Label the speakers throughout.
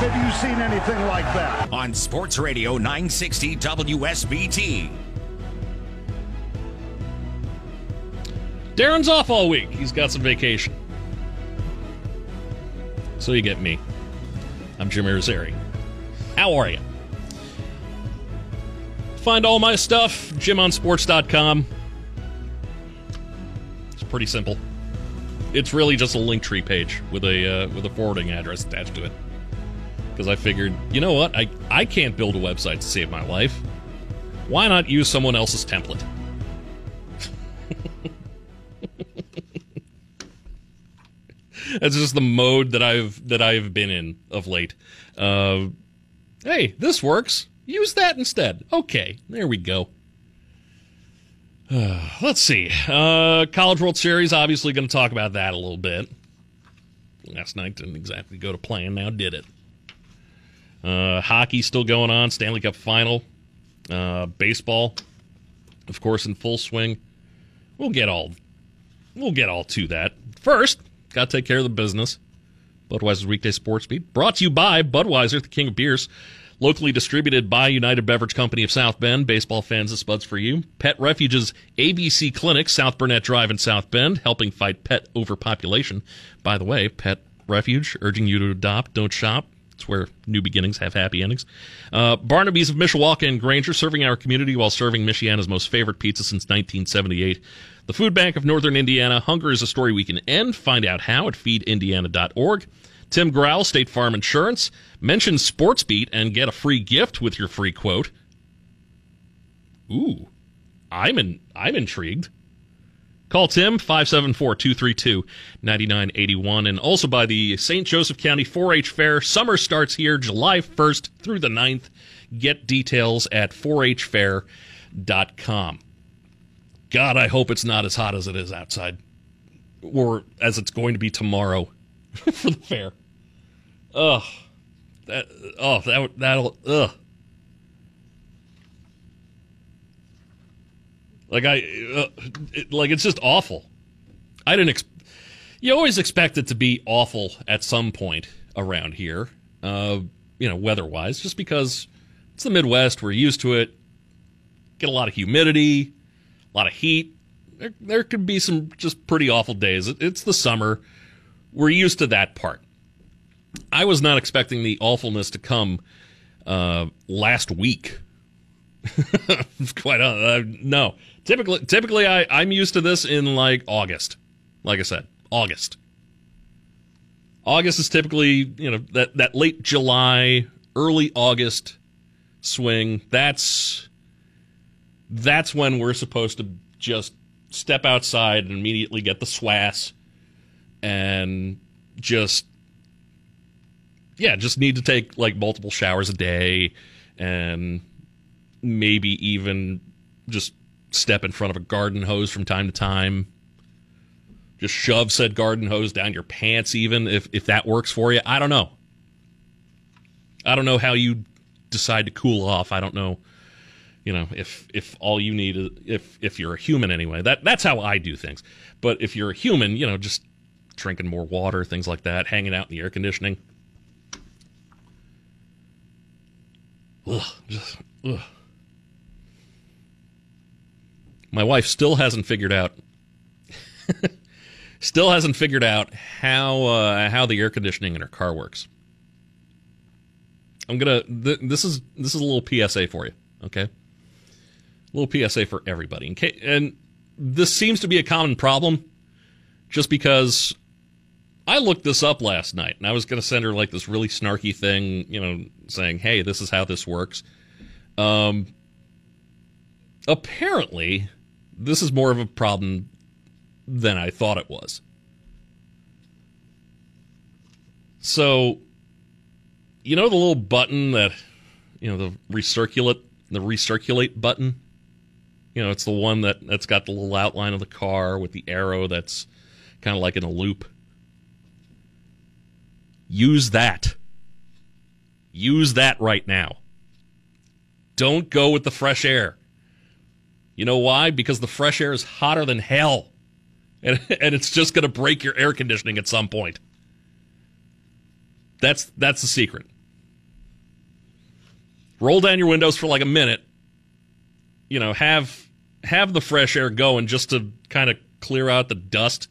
Speaker 1: have you seen anything like that?
Speaker 2: On Sports Radio 960 WSBT.
Speaker 3: Darren's off all week. He's got some vacation. So you get me. I'm Jim Irizarry. How are you? Find all my stuff, jimonsports.com. It's pretty simple. It's really just a Linktree page with a uh, with a forwarding address attached to it. Because I figured, you know what? I, I can't build a website to save my life. Why not use someone else's template? That's just the mode that I've that I've been in of late. Uh, hey, this works. Use that instead. Okay, there we go. Uh, let's see. Uh, College World Series. Obviously, going to talk about that a little bit. Last night didn't exactly go to plan. Now did it. Uh, hockey still going on. Stanley Cup final. Uh, baseball, of course, in full swing. We'll get all. We'll get all to that. First, got to take care of the business. Budweiser's weekday sports beat brought to you by Budweiser, the king of beers. Locally distributed by United Beverage Company of South Bend. Baseball fans, this Bud's for you. Pet Refuge's ABC Clinic, South Burnett Drive in South Bend, helping fight pet overpopulation. By the way, Pet Refuge, urging you to adopt, don't shop. It's where new beginnings have happy endings. Uh, Barnaby's of Mishawaka and Granger, serving our community while serving Michiana's most favorite pizza since 1978. The Food Bank of Northern Indiana. Hunger is a story we can end. Find out how at feedindiana.org. Tim Growl, State Farm Insurance. Mention SportsBeat and get a free gift with your free quote. Ooh, I'm in, I'm intrigued. Call Tim 574-232-9981 and also by the St. Joseph County 4-H Fair. Summer starts here July 1st through the 9th. Get details at 4hfair.com. God, I hope it's not as hot as it is outside or as it's going to be tomorrow for the fair. Ugh. That oh that that'll ugh. Like I uh, it, like it's just awful. I didn't ex- you always expect it to be awful at some point around here. Uh, you know, weather-wise just because it's the Midwest, we're used to it. Get a lot of humidity, a lot of heat. There, there could be some just pretty awful days. It, it's the summer. We're used to that part. I was not expecting the awfulness to come uh, last week. Quite uh, no. Typically, typically I, I'm used to this in like August. Like I said, August. August is typically you know that that late July, early August swing. That's that's when we're supposed to just step outside and immediately get the swass and just yeah, just need to take like multiple showers a day and maybe even just step in front of a garden hose from time to time. Just shove said garden hose down your pants, even if, if that works for you. I don't know. I don't know how you decide to cool off. I don't know, you know, if if all you need is if if you're a human anyway. That that's how I do things. But if you're a human, you know, just drinking more water, things like that, hanging out in the air conditioning. Ugh, just, ugh. My wife still hasn't figured out. still hasn't figured out how uh, how the air conditioning in her car works. I'm gonna. Th- this is this is a little PSA for you. Okay, a little PSA for everybody. And this seems to be a common problem, just because I looked this up last night, and I was going to send her like this really snarky thing, you know, saying, "Hey, this is how this works." Um, apparently, this is more of a problem than I thought it was. So, you know the little button that, you know, the recirculate, the recirculate button. You know, it's the one that that's got the little outline of the car with the arrow that's kind of like in a loop. Use that. Use that right now. Don't go with the fresh air. You know why? Because the fresh air is hotter than hell. And, and it's just going to break your air conditioning at some point. That's that's the secret. Roll down your windows for like a minute. You know, have have the fresh air going just to kind of clear out the dust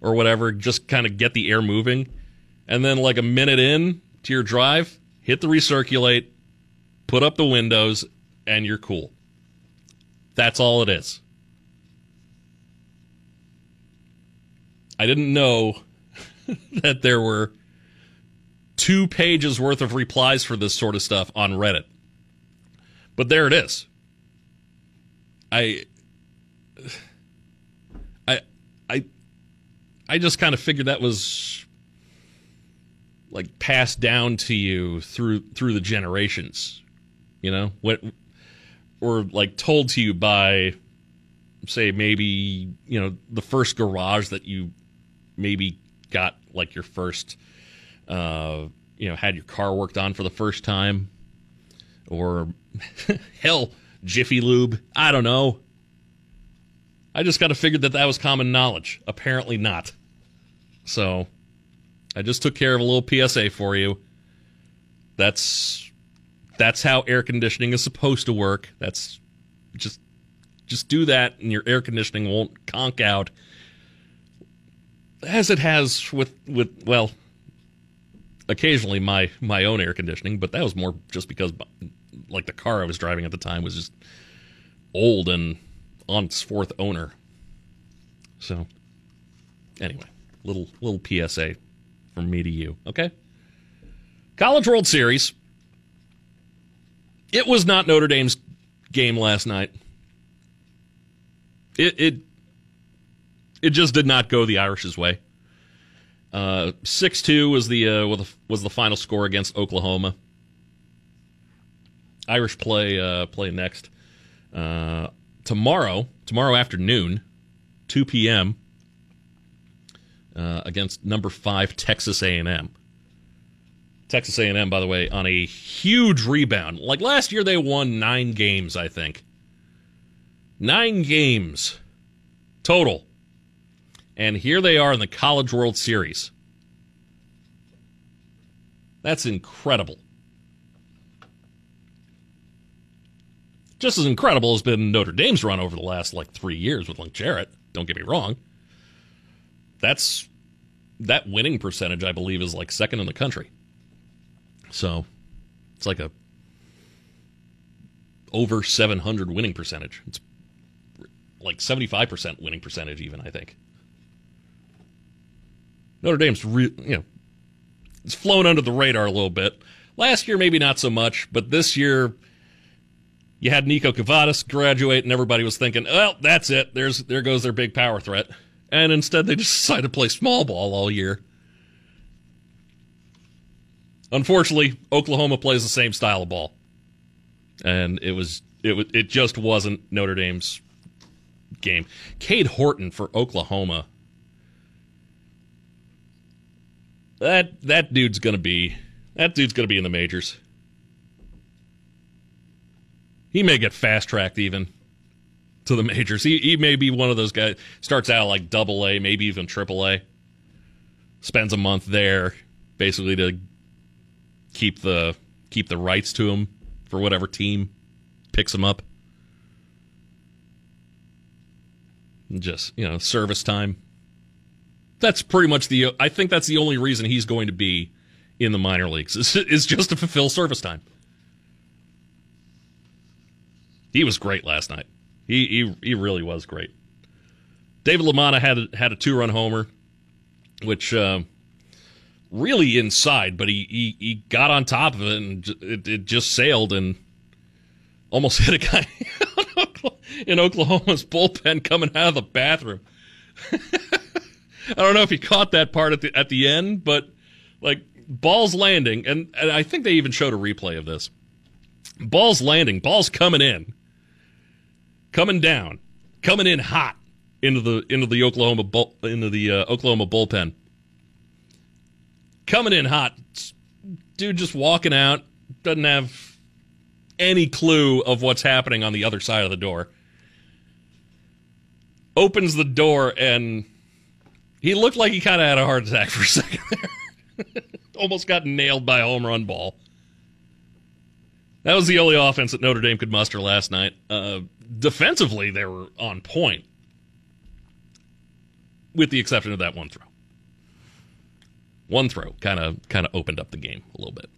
Speaker 3: or whatever, just kind of get the air moving. And then like a minute in to your drive, hit the recirculate, put up the windows, and you're cool. That's all it is. I didn't know that there were two pages worth of replies for this sort of stuff on Reddit. But there it is. I I I I just kind of figured that was like passed down to you through through the generations. You know, what or like told to you by say maybe you know the first garage that you maybe got like your first uh you know had your car worked on for the first time? Or hell jiffy lube? I don't know. I just kind of figured that that was common knowledge. Apparently not. So i just took care of a little psa for you. That's that's how air conditioning is supposed to work. That's just just do that and your air conditioning won't conk out as it has with with well occasionally my my own air conditioning, but that was more just because like the car I was driving at the time was just old and on its fourth owner. So anyway, little little PSA from me to you, okay? College World Series it was not Notre Dame's game last night. It it it just did not go the Irish's way. Uh, six uh, two was the uh, was the final score against Oklahoma. Irish play uh, play next uh, tomorrow tomorrow afternoon, two p.m. Uh, against number five Texas A and M. Texas A&M, by the way, on a huge rebound. Like last year, they won nine games, I think. Nine games total. And here they are in the College World Series. That's incredible. Just as incredible has been Notre Dame's run over the last like three years with Link Jarrett. Don't get me wrong. That's that winning percentage, I believe, is like second in the country. So it's like a over 700 winning percentage. It's like 75% winning percentage, even, I think. Notre Dame's, re- you know, it's flown under the radar a little bit. Last year, maybe not so much, but this year, you had Niko Kavadas graduate, and everybody was thinking, well, that's it. There's There goes their big power threat. And instead, they just decided to play small ball all year. Unfortunately, Oklahoma plays the same style of ball, and it was it was it just wasn't Notre Dame's game. Cade Horton for Oklahoma. That that dude's gonna be that dude's gonna be in the majors. He may get fast tracked even to the majors. He he may be one of those guys starts out like double A, maybe even triple A. Spends a month there basically to keep the keep the rights to him for whatever team picks him up. Just you know, service time. That's pretty much the. I think that's the only reason he's going to be in the minor leagues is, is just to fulfill service time. He was great last night. He he, he really was great. David LaManna had a, had a two run homer, which uh, really inside, but he, he he got on top of it and it, it just sailed and almost hit a guy in Oklahoma's bullpen coming out of the bathroom. I don't know if he caught that part at the at the end, but like balls landing, and, and I think they even showed a replay of this. Balls landing, balls coming in, coming down, coming in hot into the into the Oklahoma into the uh, Oklahoma bullpen. Coming in hot, dude, just walking out, doesn't have any clue of what's happening on the other side of the door. Opens the door and he looked like he kind of had a heart attack for a second there. Almost got nailed by a home run ball. That was the only offense that Notre Dame could muster last night. Uh, defensively, they were on point, with the exception of that one throw. One throw kind of kind of opened up the game a little bit.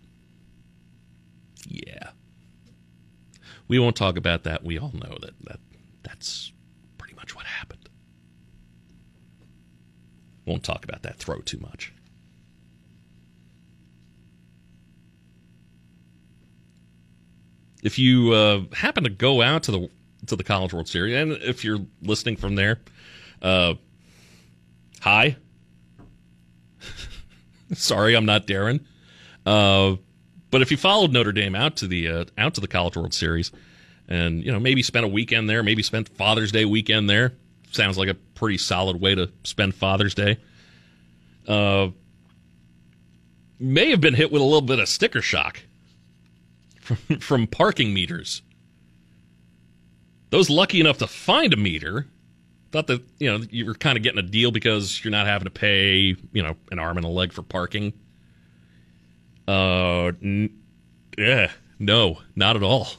Speaker 3: Yeah, we won't talk about that. We all know that that that's pretty much what happened. Won't talk about that throw too much. If you uh, happen to go out to the to the College World Series, and if you're listening from there, uh, hi. Sorry, I'm not Darren. Uh, but if you followed Notre Dame out to the uh, out to the College World Series, and you know maybe spent a weekend there, maybe spent Father's Day weekend there, sounds like a pretty solid way to spend Father's Day. Uh, may have been hit with a little bit of sticker shock from, from parking meters. Those lucky enough to find a meter thought that you know you were kind of getting a deal because you're not having to pay you know an arm and a leg for parking. Uh, n- yeah, no, not at all.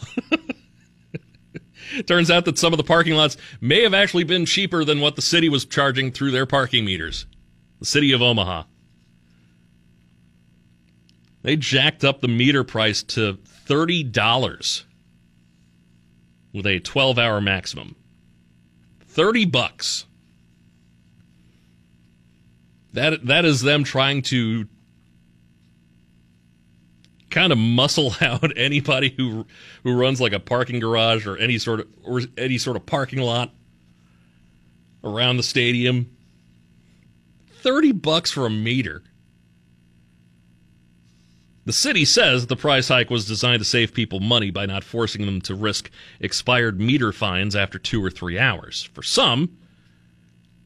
Speaker 3: Turns out that some of the parking lots may have actually been cheaper than what the city was charging through their parking meters. The city of Omaha. They jacked up the meter price to $30 with a 12 hour maximum. 30 bucks. That that is them trying to kind of muscle out anybody who who runs like a parking garage or any sort of or any sort of parking lot around the stadium. 30 bucks for a meter. The city says the price hike was designed to save people money by not forcing them to risk expired meter fines after 2 or 3 hours. For some,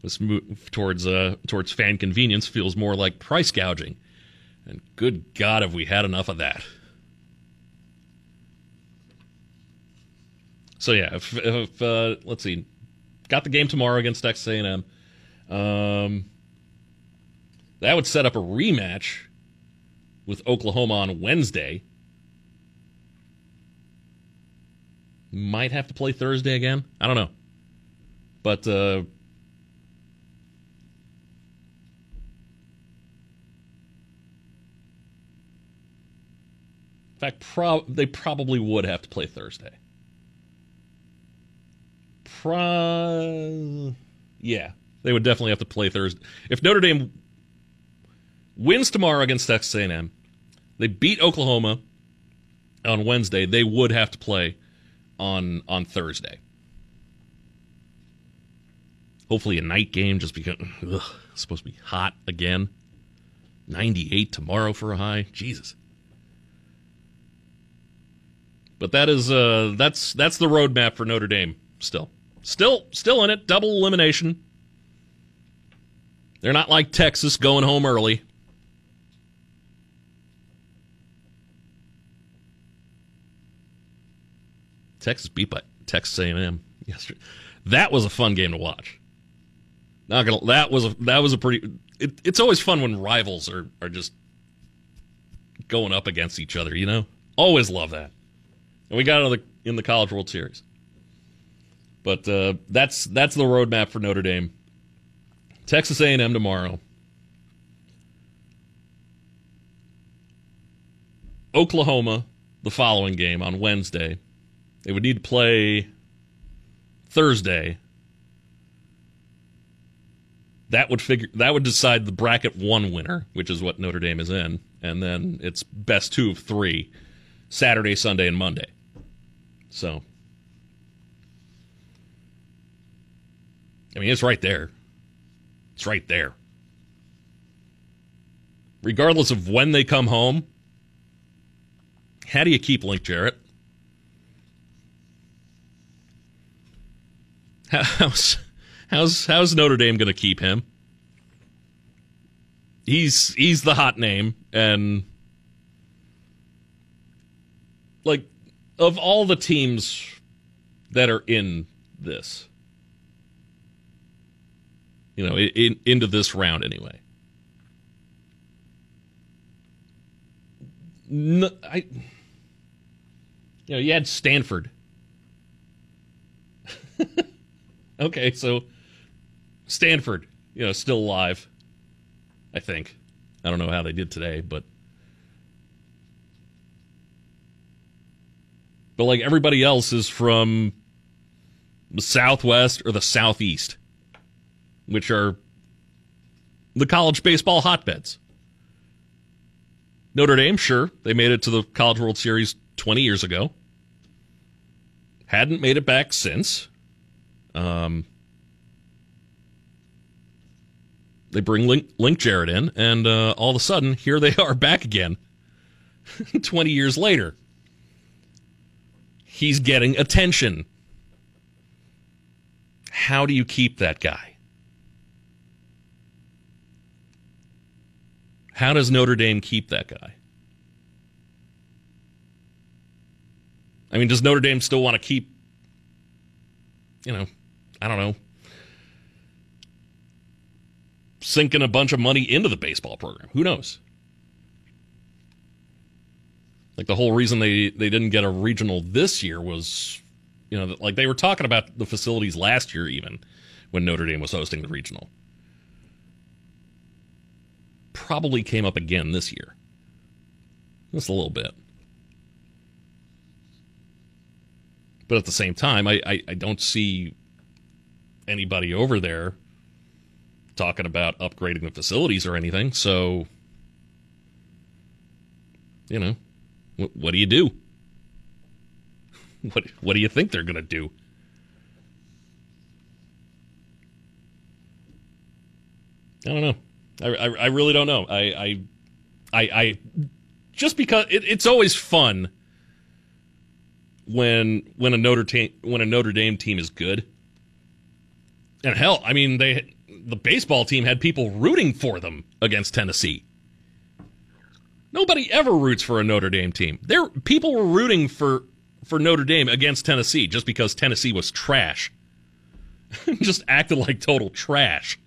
Speaker 3: this move towards uh, towards fan convenience feels more like price gouging and good God, have we had enough of that? So yeah, if, if uh, let's see, got the game tomorrow against Texas A&M. Um, that would set up a rematch with Oklahoma on Wednesday. Might have to play Thursday again. I don't know, but uh, In fact, pro- they probably would have to play Thursday. Pro- yeah, they would definitely have to play Thursday. If Notre Dame wins tomorrow against Texas A&M, they beat Oklahoma on Wednesday, they would have to play on on Thursday. Hopefully a night game just because ugh, it's supposed to be hot again. 98 tomorrow for a high. Jesus. But that is uh, that's that's the roadmap for Notre Dame. Still, still, still in it. Double elimination. They're not like Texas going home early. Texas beat by Texas A&M yesterday. That was a fun game to watch. Not gonna. That was a that was a pretty. It, it's always fun when rivals are are just going up against each other. You know, always love that and we got another in the College World Series. But uh, that's that's the roadmap for Notre Dame. Texas A&M tomorrow. Oklahoma the following game on Wednesday, They would need to play Thursday. That would figure that would decide the bracket one winner, which is what Notre Dame is in, and then it's best two of three, Saturday, Sunday, and Monday. So, I mean, it's right there. It's right there. Regardless of when they come home, how do you keep Link Jarrett? How's how's how's Notre Dame going to keep him? He's he's the hot name, and like of all the teams that are in this, you know, in, into this round anyway. No, I, you know, you had Stanford. okay, so Stanford, you know, still alive. I think. I don't know how they did today, but but like everybody else is from the southwest or the southeast, which are the college baseball hotbeds. Notre Dame, sure, they made it to the College World Series 20 years ago. Hadn't made it back since. Um, they bring Link, Link Jarrett in, and uh, all of a sudden, here they are back again 20 years later. He's getting attention. How do you keep that guy? How does Notre Dame keep that guy? I mean, does Notre Dame still want to keep, you know, I don't know, sinking a bunch of money into the baseball program? Who knows? Like the whole reason they, they didn't get a regional this year was, you know, like they were talking about the facilities last year, even when Notre Dame was hosting the regional probably came up again this year. Just a little bit. But at the same time, I, I, I don't see anybody over there talking about upgrading the facilities or anything. So, you know, what, what do you do? What what do you think they're going to do? I don't know. I, I, I really don't know. I, I, I, I just because it, it's always fun when when a Notre Dame when a Notre Dame team is good. And hell, I mean they the baseball team had people rooting for them against Tennessee. Nobody ever roots for a Notre Dame team. There people were rooting for for Notre Dame against Tennessee just because Tennessee was trash. just acted like total trash.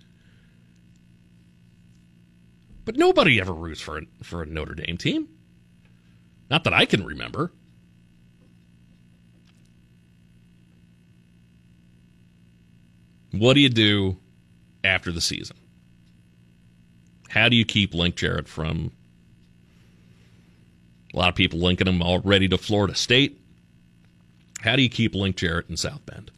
Speaker 3: But nobody ever roots for a, for a Notre Dame team. Not that I can remember. What do you do after the season? How do you keep Link Jarrett from a lot of people linking him already to Florida State? How do you keep Link Jarrett in South Bend?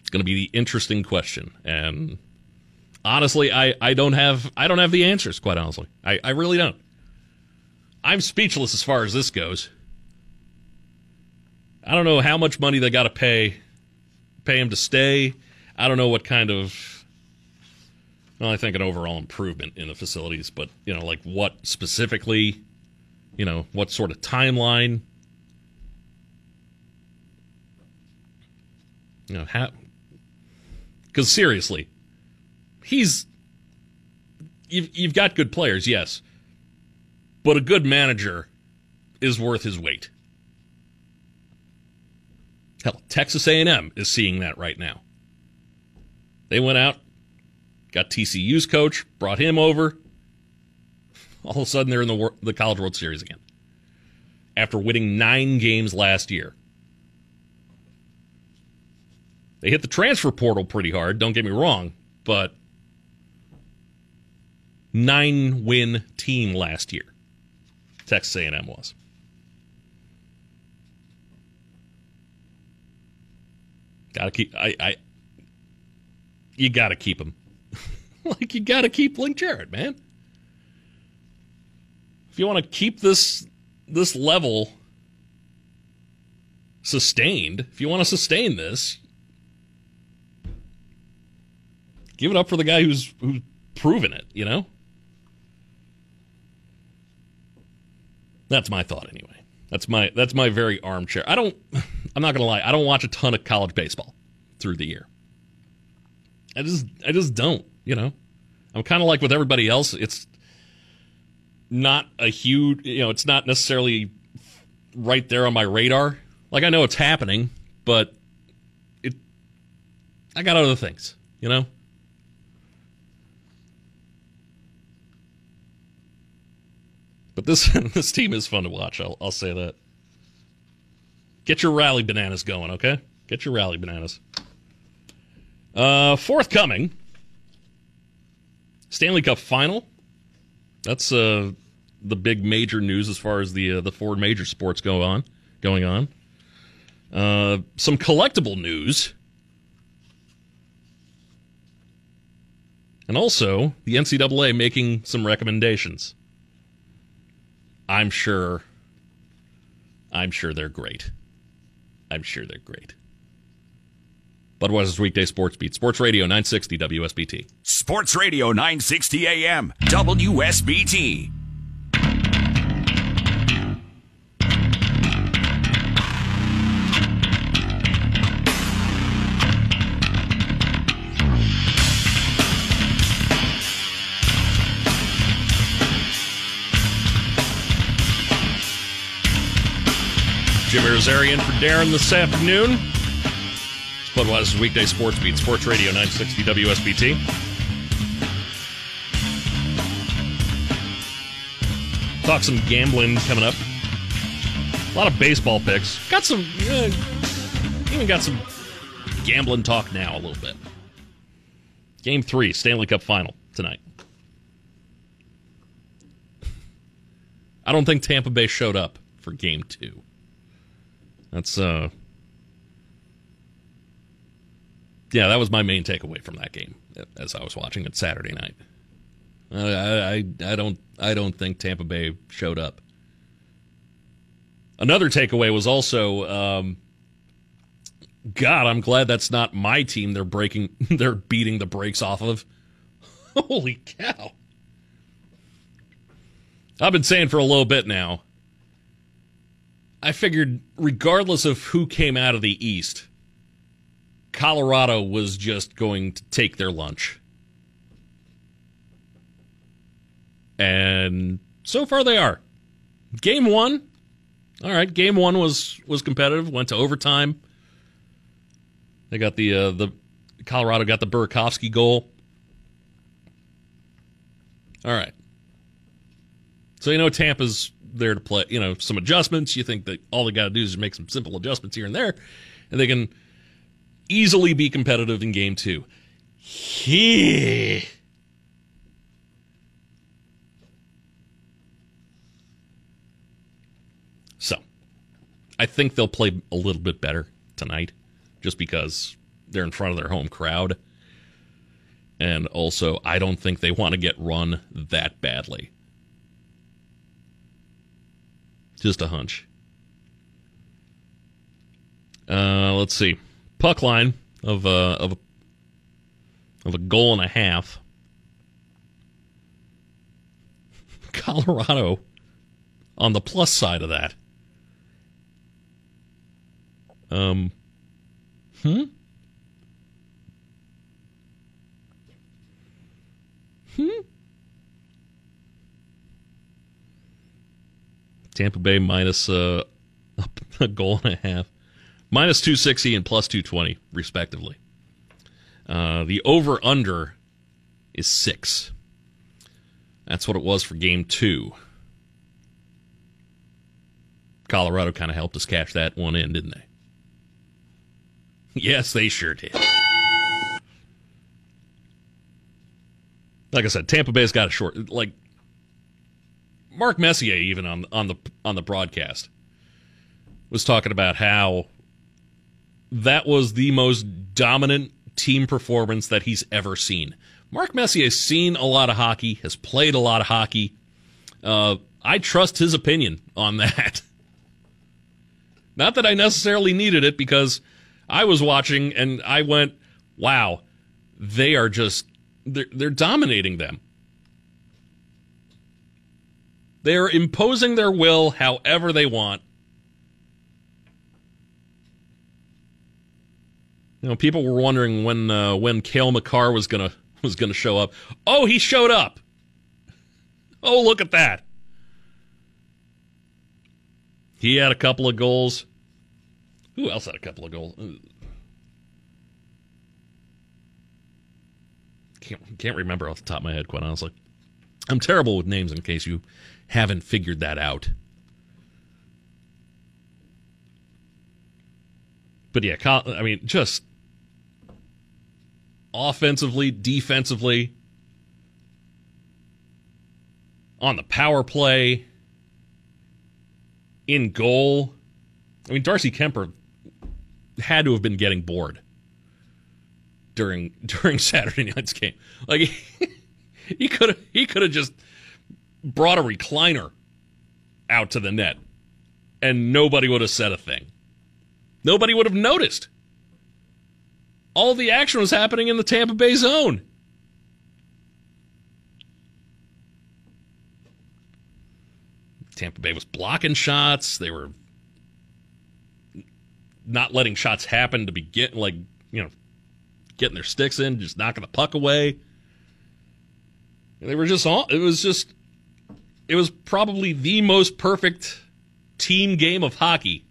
Speaker 3: It's going to be the interesting question. And honestly, I, I don't have I don't have the answers. Quite honestly, I, I really don't. I'm speechless as far as this goes. I don't know how much money they got to pay pay him to stay. I don't know what kind of well, I think an overall improvement in the facilities, but you know, like what specifically, you know, what sort of timeline. You know, how because seriously, he's you've, you've got good players, yes, but a good manager is worth his weight. Hell, Texas A&M is seeing that right now. They went out, got TCU's coach, brought him over. All of a sudden, they're in the the College World Series again after winning nine games last year. They hit the transfer portal pretty hard, don't get me wrong, but nine win team last year. Texas A&M was. Gotta keep. I. I you gotta keep him. like you gotta keep Link Jarrett, man. If you want to keep this this level sustained, if you want to sustain this, give it up for the guy who's who's proven it. You know. That's my thought anyway. That's my that's my very armchair. I don't I'm not gonna lie, I don't watch a ton of college baseball through the year. I just I just don't, you know. I'm kinda like with everybody else, it's not a huge you know, it's not necessarily right there on my radar. Like I know it's happening, but it I got other things, you know? But this this team is fun to watch. I'll, I'll say that. Get your rally bananas going, okay? Get your rally bananas. Uh, forthcoming Stanley Cup final. That's uh, the big major news as far as the uh, the four major sports go on going on. Uh, some collectible news. And also, the NCAA making some recommendations. I'm sure. I'm sure they're great. I'm sure they're great. Budweiser's weekday sports beat. Sports Radio 960 WSBT.
Speaker 2: Sports Radio 960 AM WSBT.
Speaker 3: Jim Irizarry for Darren this afternoon. Budweiser's weekday sports beat, Sports Radio 960 WSBT. Talk some gambling coming up. A lot of baseball picks. Got some, uh, even got some gambling talk now a little bit. Game three, Stanley Cup final tonight. I don't think Tampa Bay showed up for game two. That's uh Yeah, that was my main takeaway from that game as I was watching it Saturday night. I, I I don't I don't think Tampa Bay showed up. Another takeaway was also um, God, I'm glad that's not my team they're breaking they're beating the brakes off of. Holy cow. I've been saying for a little bit now I figured, regardless of who came out of the East, Colorado was just going to take their lunch. And so far they are. Game one, all right. Game one was was competitive. Went to overtime. They got the uh, the Colorado got the Burakovsky goal. All right. So you know Tampa's there to play, you know, some adjustments. You think that all they got to do is make some simple adjustments here and there, and they can easily be competitive in game two. Yeah. So, I think they'll play a little bit better tonight just because they're in front of their home crowd. And also, I don't think they want to get run that badly. Just a hunch. Uh, let's see. Puck line of uh, of a, of a goal and a half. Colorado on the plus side of that. Um. Hmm. Tampa Bay minus uh, a goal and a half, minus 260 and plus 220, respectively. Uh, the over under is six. That's what it was for game two. Colorado kind of helped us cash that one in, didn't they? Yes, they sure did. Like I said, Tampa Bay's got a short. Like Mark Messier even on on the on the broadcast was talking about how that was the most dominant team performance that he's ever seen. Mark Messier has seen a lot of hockey, has played a lot of hockey. Uh, I trust his opinion on that. Not that I necessarily needed it because I was watching and I went, wow, they are just, they're, they're dominating them. They're imposing their will however they want. You know, people were wondering when uh, when Cale Makar was gonna was gonna show up. Oh, he showed up. Oh, look at that. He had a couple of goals. Who else had a couple of goals? Can't, can't remember off the top of my head, quite honestly. I'm terrible with names in case you haven't figured that out. But yeah, I mean, just offensively, defensively, on the power play, in goal. I mean, Darcy Kuemper had to have been getting bored during during Saturday night's game. Like he could he could have just brought a recliner out to the net and nobody would have said a thing. Nobody would have noticed. All the action was happening in the Tampa Bay zone. Tampa Bay was blocking shots. They were not letting shots happen to begin, like, you know, getting their sticks in, just knocking the puck away. And they were just it was just, it was probably the most perfect team game of hockey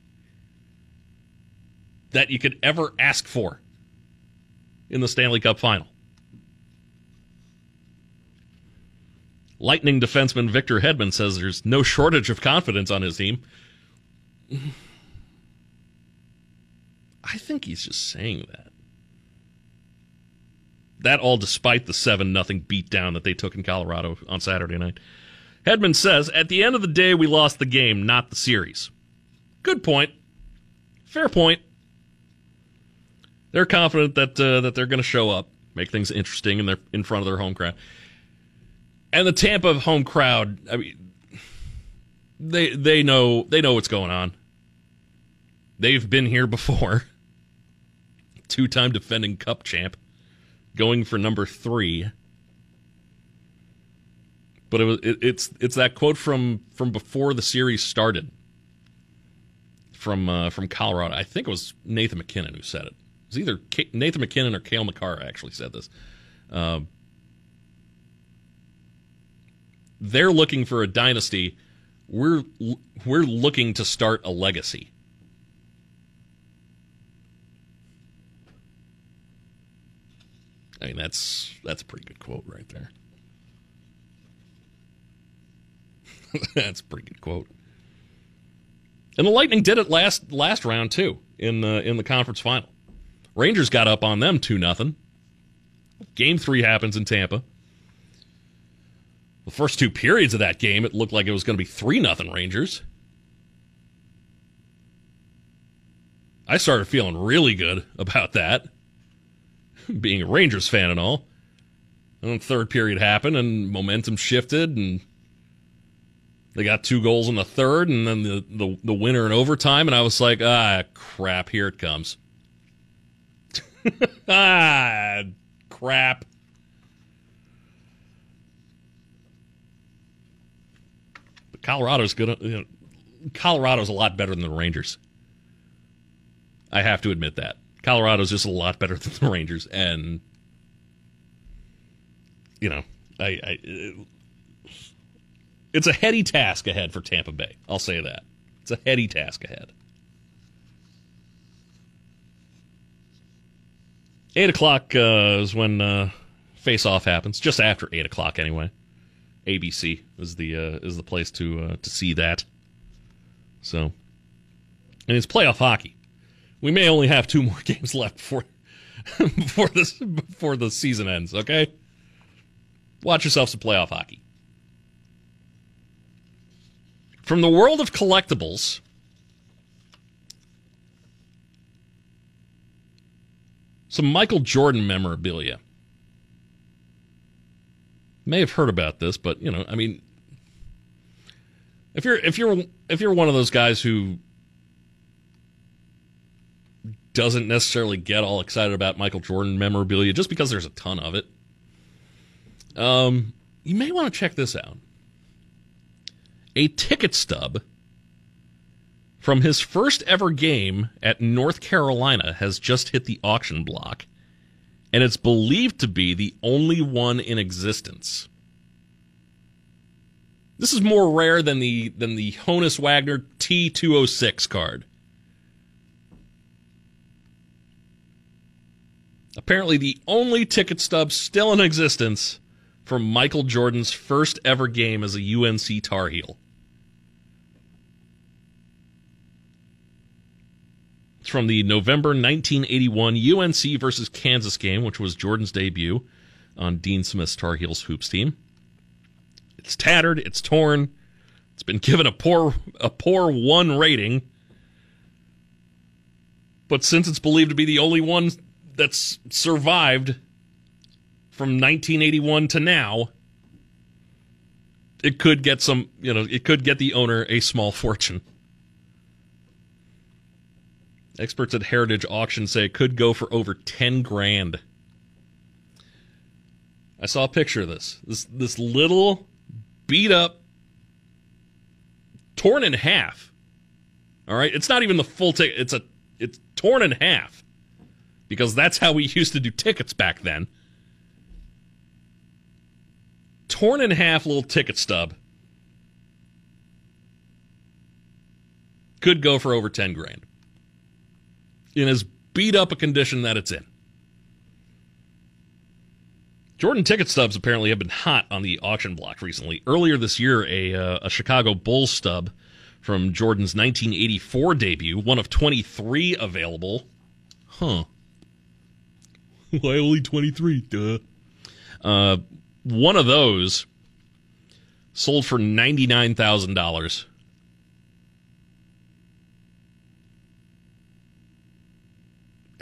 Speaker 3: that you could ever ask for in the Stanley Cup final. Lightning defenseman Victor Hedman says there's no shortage of confidence on his team. I think he's just saying that. That all despite the 7 nothing beatdown that they took in Colorado on Saturday night. Hedman says, At the end of the day, we lost the game, not the series. Good point. Fair point. They're confident that uh, that they're going to show up, make things interesting in their in front of their home crowd. And the Tampa home crowd, I mean, they they know they know what's going on. They've been here before. Two-time defending Cup champ, going for number three. But it was it, it's it's that quote from from before the series started. From uh, from Colorado, I think it was Nathan MacKinnon who said it. It was either K- Nathan MacKinnon or Cale Makar actually said this. Um, they're looking for a dynasty. We're we're looking to start a legacy. I mean that's that's a pretty good quote right there. that's a pretty good quote. And the Lightning did it last last round too in the in the conference final. Rangers got up on them two nothing. Game three happens in Tampa. The first two periods of that game, it looked like it was going to be 3 nothing Rangers. I started feeling really good about that, being a Rangers fan and all. And then the third period happened, and momentum shifted, and they got two goals in the third, and then the, the, the winner in overtime, and I was like, ah, crap, here it comes. ah, crap. But Colorado's good. You know, Colorado's a lot better than the Rangers. I have to admit that Colorado's just a lot better than the Rangers, and you know, I, I it's a heady task ahead for Tampa Bay. I'll say that it's a heady task ahead. Eight o'clock uh, is when uh, face off happens. Just after eight o'clock, anyway. ABC is the uh, is the place to uh, to see that. So, and it's playoff hockey. We may only have two more games left before before this before the season ends. Okay, watch yourself some playoff hockey. From the world of collectibles, some Michael Jordan memorabilia. May have heard about this, but you know, I mean, if you're if you're if you're one of those guys who doesn't necessarily get all excited about Michael Jordan memorabilia just because there's a ton of it, um, you may want to check this out. A ticket stub from his first ever game at North Carolina has just hit the auction block, and it's believed to be the only one in existence. This is more rare than the than the Honus Wagner T206 card. Apparently, the only ticket stub still in existence from Michael Jordan's first ever game as a UNC Tar Heel. It's from the November 1981 UNC versus Kansas game, which was Jordan's debut on Dean Smith's Tar Heels hoops team. It's tattered, it's torn, it's been given a poor a poor 1 rating. But since it's believed to be the only one that's survived from 1981 to now, it could get some, you know, it could get the owner a small fortune. Experts at Heritage Auction say it could go for over 10 grand. I saw a picture of this. This this little beat up torn in half. All right, it's not even the full ticket. It's a it's torn in half because that's how we used to do tickets back then. Torn in half little ticket stub could go for over 10 grand in as beat up a condition that it's in. Jordan ticket stubs apparently have been hot on the auction block recently. Earlier this year, a, uh, a Chicago Bulls stub from Jordan's 1984 debut, one of 23 available. Huh. Why only 23? Duh. Uh, one of those sold for $99,000.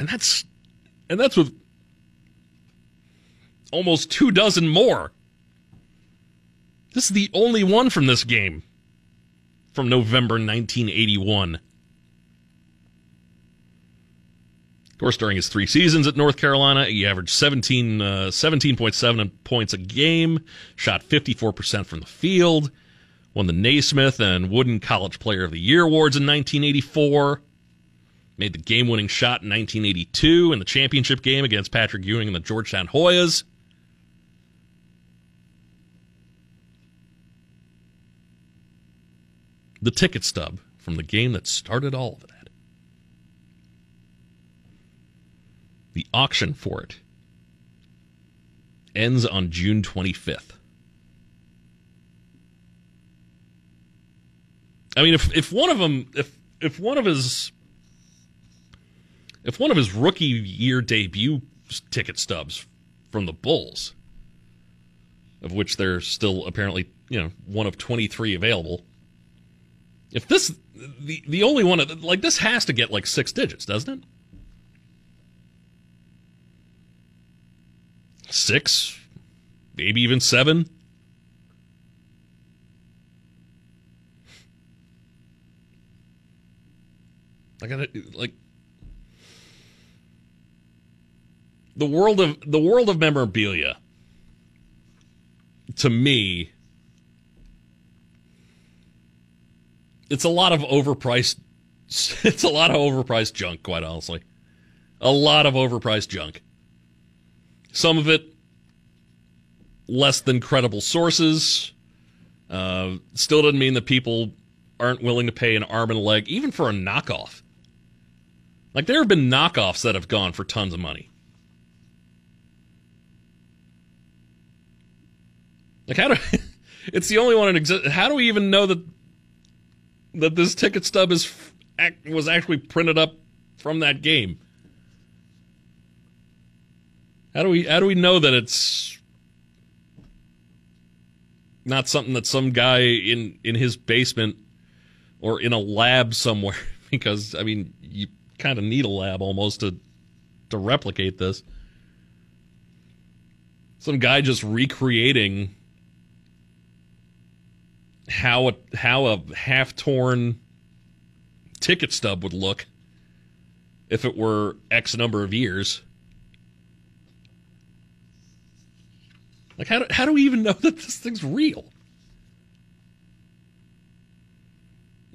Speaker 3: And that's and that's with almost two dozen more. This is the only one from this game from November 1981. Of course, during his three seasons at North Carolina, he averaged 17, uh, 17.7 points a game, shot 54% from the field, won the Naismith and Wooden College Player of the Year awards in 1984, made the game winning shot in 1982 in the championship game against Patrick Ewing and the Georgetown Hoyas. the ticket stub from the game that started all of that. The auction for it ends on June 25th. I mean, if if one of them, if if one of his, if one of his rookie year debut ticket stubs from the Bulls, of which there's still apparently you know one of 23 available, if this the the only one of like this has to get like six digits, doesn't it? Six, maybe even seven. I gotta like the world of the world of memorabilia. To me, it's a lot of overpriced it's a lot of overpriced junk quite honestly. A lot of overpriced junk. Some of it less than credible sources. Uh, still doesn't mean that people aren't willing to pay an arm and a leg even for a knockoff. Like there have been knockoffs that have gone for tons of money like how do it's the only one in exists how do we even know that that this ticket stub is was actually printed up from that game. How do we how do we know that it's not something that some guy in in his basement or in a lab somewhere because I mean you kind of need a lab almost to to replicate this. Some guy just recreating how a how a half torn ticket stub would look if it were X number of years. Like how do, how do we even know that this thing's real?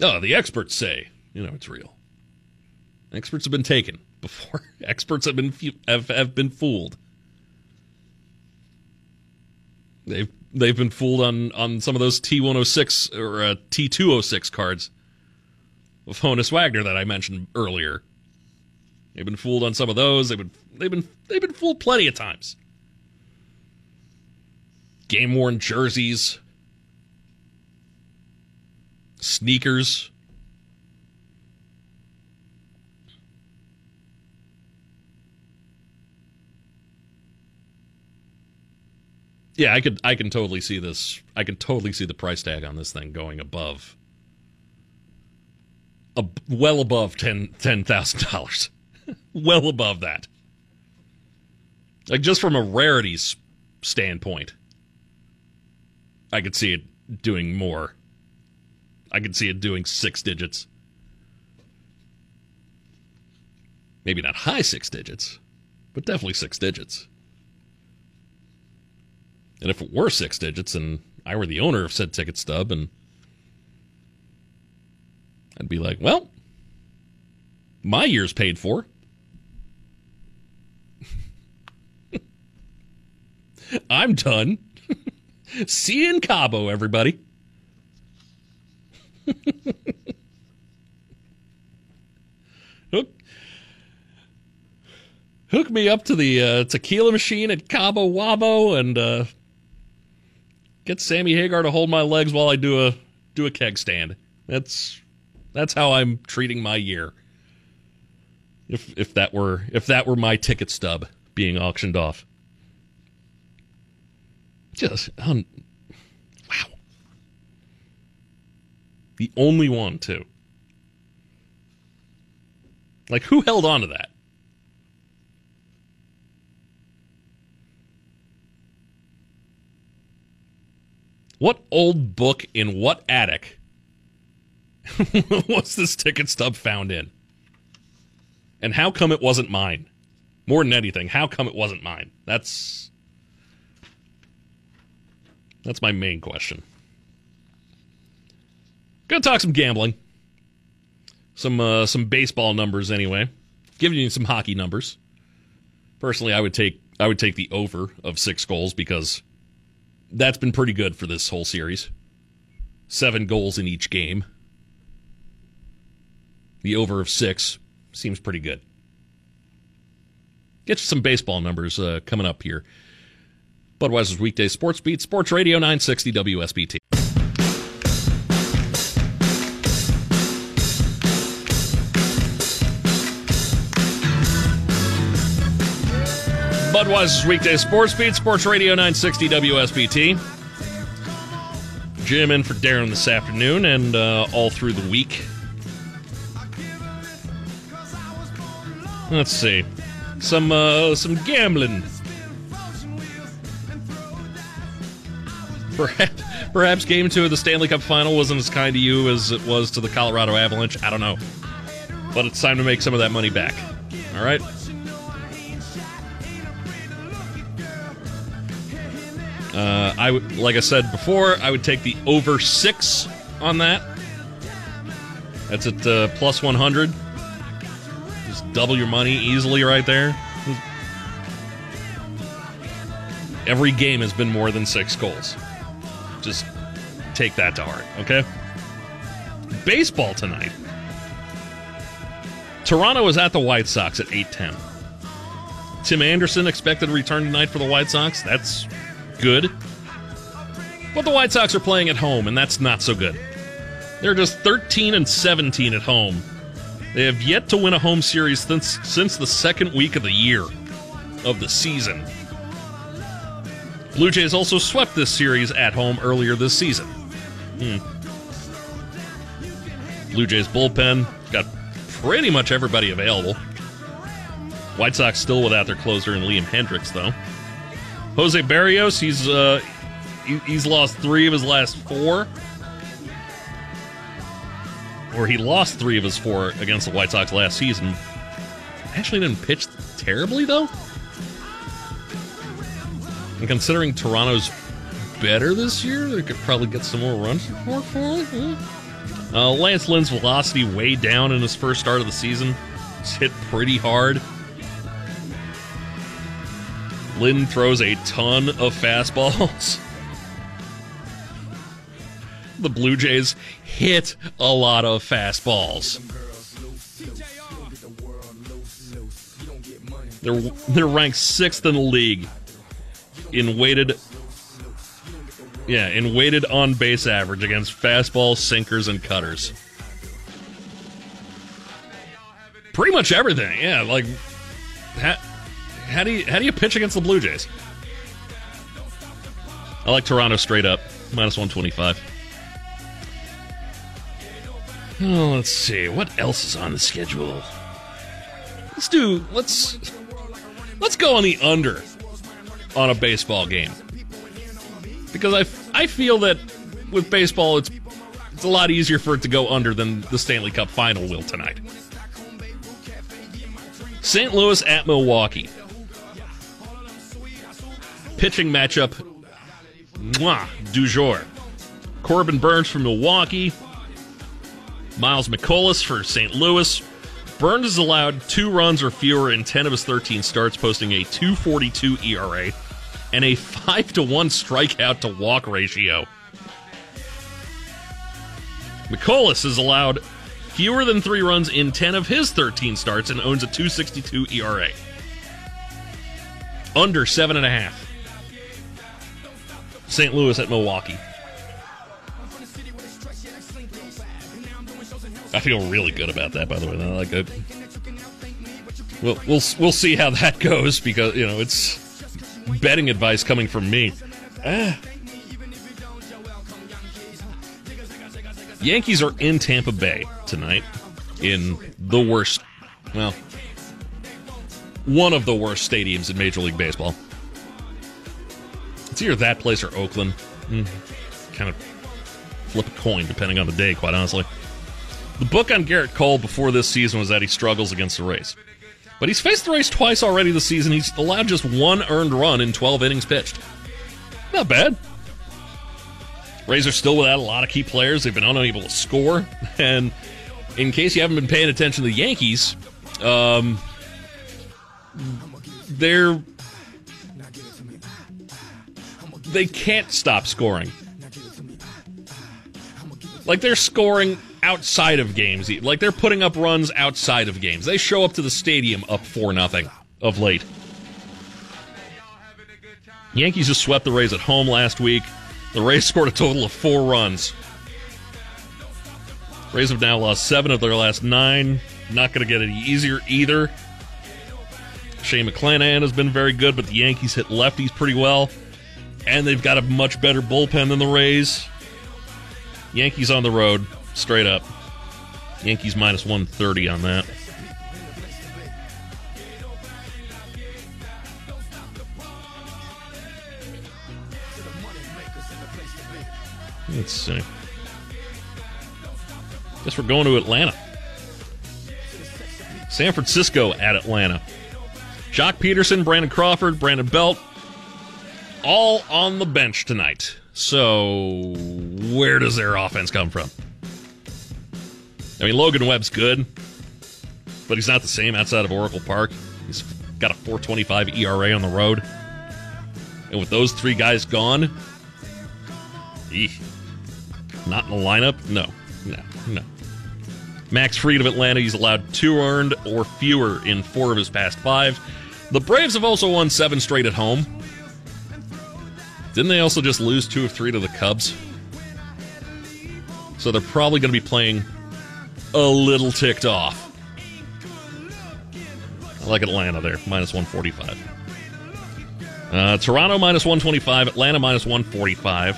Speaker 3: Oh, the experts say, you know, it's real. Experts have been taken before. experts have been have, have been fooled. They've they've been fooled on on some of those T106 or uh, T206 cards of Honus Wagner that I mentioned earlier. They've been fooled on some of those. They've been they've been they've been fooled plenty of times. Game worn jerseys, sneakers. Yeah, I could I can totally see this. I can totally see the price tag on this thing going above well above ten ten thousand dollars. well above that. Like just from a rarities standpoint. I could see it doing more. I could see it doing six digits. Maybe not high six digits, but definitely six digits. And if it were six digits and I were the owner of said ticket stub and I'd be like, well, my year's paid for. I'm done. See you in Cabo, everybody. hook, hook me up to the uh, tequila machine at Cabo Wabo and uh, get Sammy Hagar to hold my legs while I do a do a keg stand. That's that's how I'm treating my year. If if that were if that were my ticket stub being auctioned off. Just um, wow. The only one too. Like who held on to that? What old book in what attic was this ticket stub found in? And how come it wasn't mine? More than anything, how come it wasn't mine? That's that's my main question. Gonna talk some gambling. Some uh, some baseball numbers anyway. Giving you some hockey numbers. Personally, I would take I would take the over of six goals because that's been pretty good for this whole series. Seven goals in each game. The over of six seems pretty good. Get you some baseball numbers uh, coming up here. Budweiser's weekday sports beat, Sports Radio 960 WSBT. Budweiser's weekday sports beat, Sports Radio 960 WSBT. Jim in for Darren this afternoon and uh, all through the week. Let's see. Some uh, some gambling. Perhaps, perhaps game two of the Stanley Cup final wasn't as kind to you as it was to the Colorado Avalanche. I don't know. But it's time to make some of that money back. All right? Uh, I would, like I said before, I would take the over six on that. That's at uh, plus 100 double your money easily right there. Every game has been more than six goals. Just take that to heart, okay? Baseball tonight. Toronto is at the White Sox at 8:10. Tim Anderson expected to return tonight for the White Sox. That's good. But the White Sox are playing at home, and that's not so good. They're just 13 and 17 at home they have yet to win a home series since, since the second week of the year of the season. Blue Jays also swept this series at home earlier this season. Hmm. Blue Jays bullpen got pretty much everybody available. White Sox still without their closer in Liam Hendriks, though. Jose Berrios, he's uh, he, he's lost three of his last four. Or he lost three of his four against the White Sox last season. Actually didn't pitch terribly, though. And considering Toronto's better this year, they could probably get some more runs for for uh, Lance Lynn's velocity way down in his first start of the season. He's hit pretty hard. Lynn throws a ton of fastballs. the Blue Jays hit a lot of fastballs. They're they're ranked sixth in the league in weighted yeah, in weighted on base average against fastballs, sinkers, and cutters. Pretty much everything, yeah. Like, how, how do you how do you pitch against the Blue Jays? I like Toronto straight up minus one twenty five. Oh, let's see what else is on the schedule. Let's do let's let's go on the under on a baseball game because I, I feel that with baseball it's it's a lot easier for it to go under than the Stanley Cup final will tonight. St. Louis at Milwaukee. Pitching matchup mwah, du jour. Corbin Burnes from Milwaukee. Miles Mikolas for St. Louis. Burnes has allowed two runs or fewer in 10 of his 13 starts, posting a 242 ERA and a 5 to 1 strikeout to walk ratio. Mikolas has allowed fewer than three runs in 10 of his 13 starts and owns a 262 ERA. Under 7.5. St. Louis at Milwaukee. I feel really good about that, by the way. I like that. We'll, we'll, we'll see how that goes because, you know, it's betting advice coming from me. Ah. Yankees are in Tampa Bay tonight in the worst, well, one of the worst stadiums in Major League Baseball. It's either that place or Oakland. Mm, kind of flip a coin depending on the day, quite honestly. The book on Gerrit Cole before this season was that he struggles against the Rays. But he's faced the Rays twice already this season. He's allowed just one earned run in 12 innings pitched. Not bad. Rays are still without a lot of key players. They've been unable to score. And in case you haven't been paying attention to the Yankees, um, they're they can't stop scoring. Like they're scoring outside of games. Like they're putting up runs outside of games. They show up to the stadium up four nothing of late. Yankees just swept the Rays at home last week. The Rays scored a total of four runs. Rays have now lost seven of their last nine. Not going to get any easier either. Shane McClanahan has been very good, but the Yankees hit lefties pretty well. And they've got a much better bullpen than the Rays. Yankees on the road, straight up. Yankees minus 130 on that. Let's see. Guess we're going to Atlanta. San Francisco at Atlanta. Joc Pederson, Brandon Crawford, Brandon Belt, all on the bench tonight. So, where does their offense come from? I mean, Logan Webb's good, but he's not the same outside of Oracle Park. He's got a 425 ERA on the road. And with those three guys gone, not in the lineup? No, no, no. Max Fried of Atlanta, he's allowed two earned or fewer in four of his past five. The Braves have also won seven straight at home. Didn't they also just lose two of three to the Cubs? So they're probably going to be playing a little ticked off. I like Atlanta there, minus 145. Uh, Toronto minus 125, Atlanta minus 145.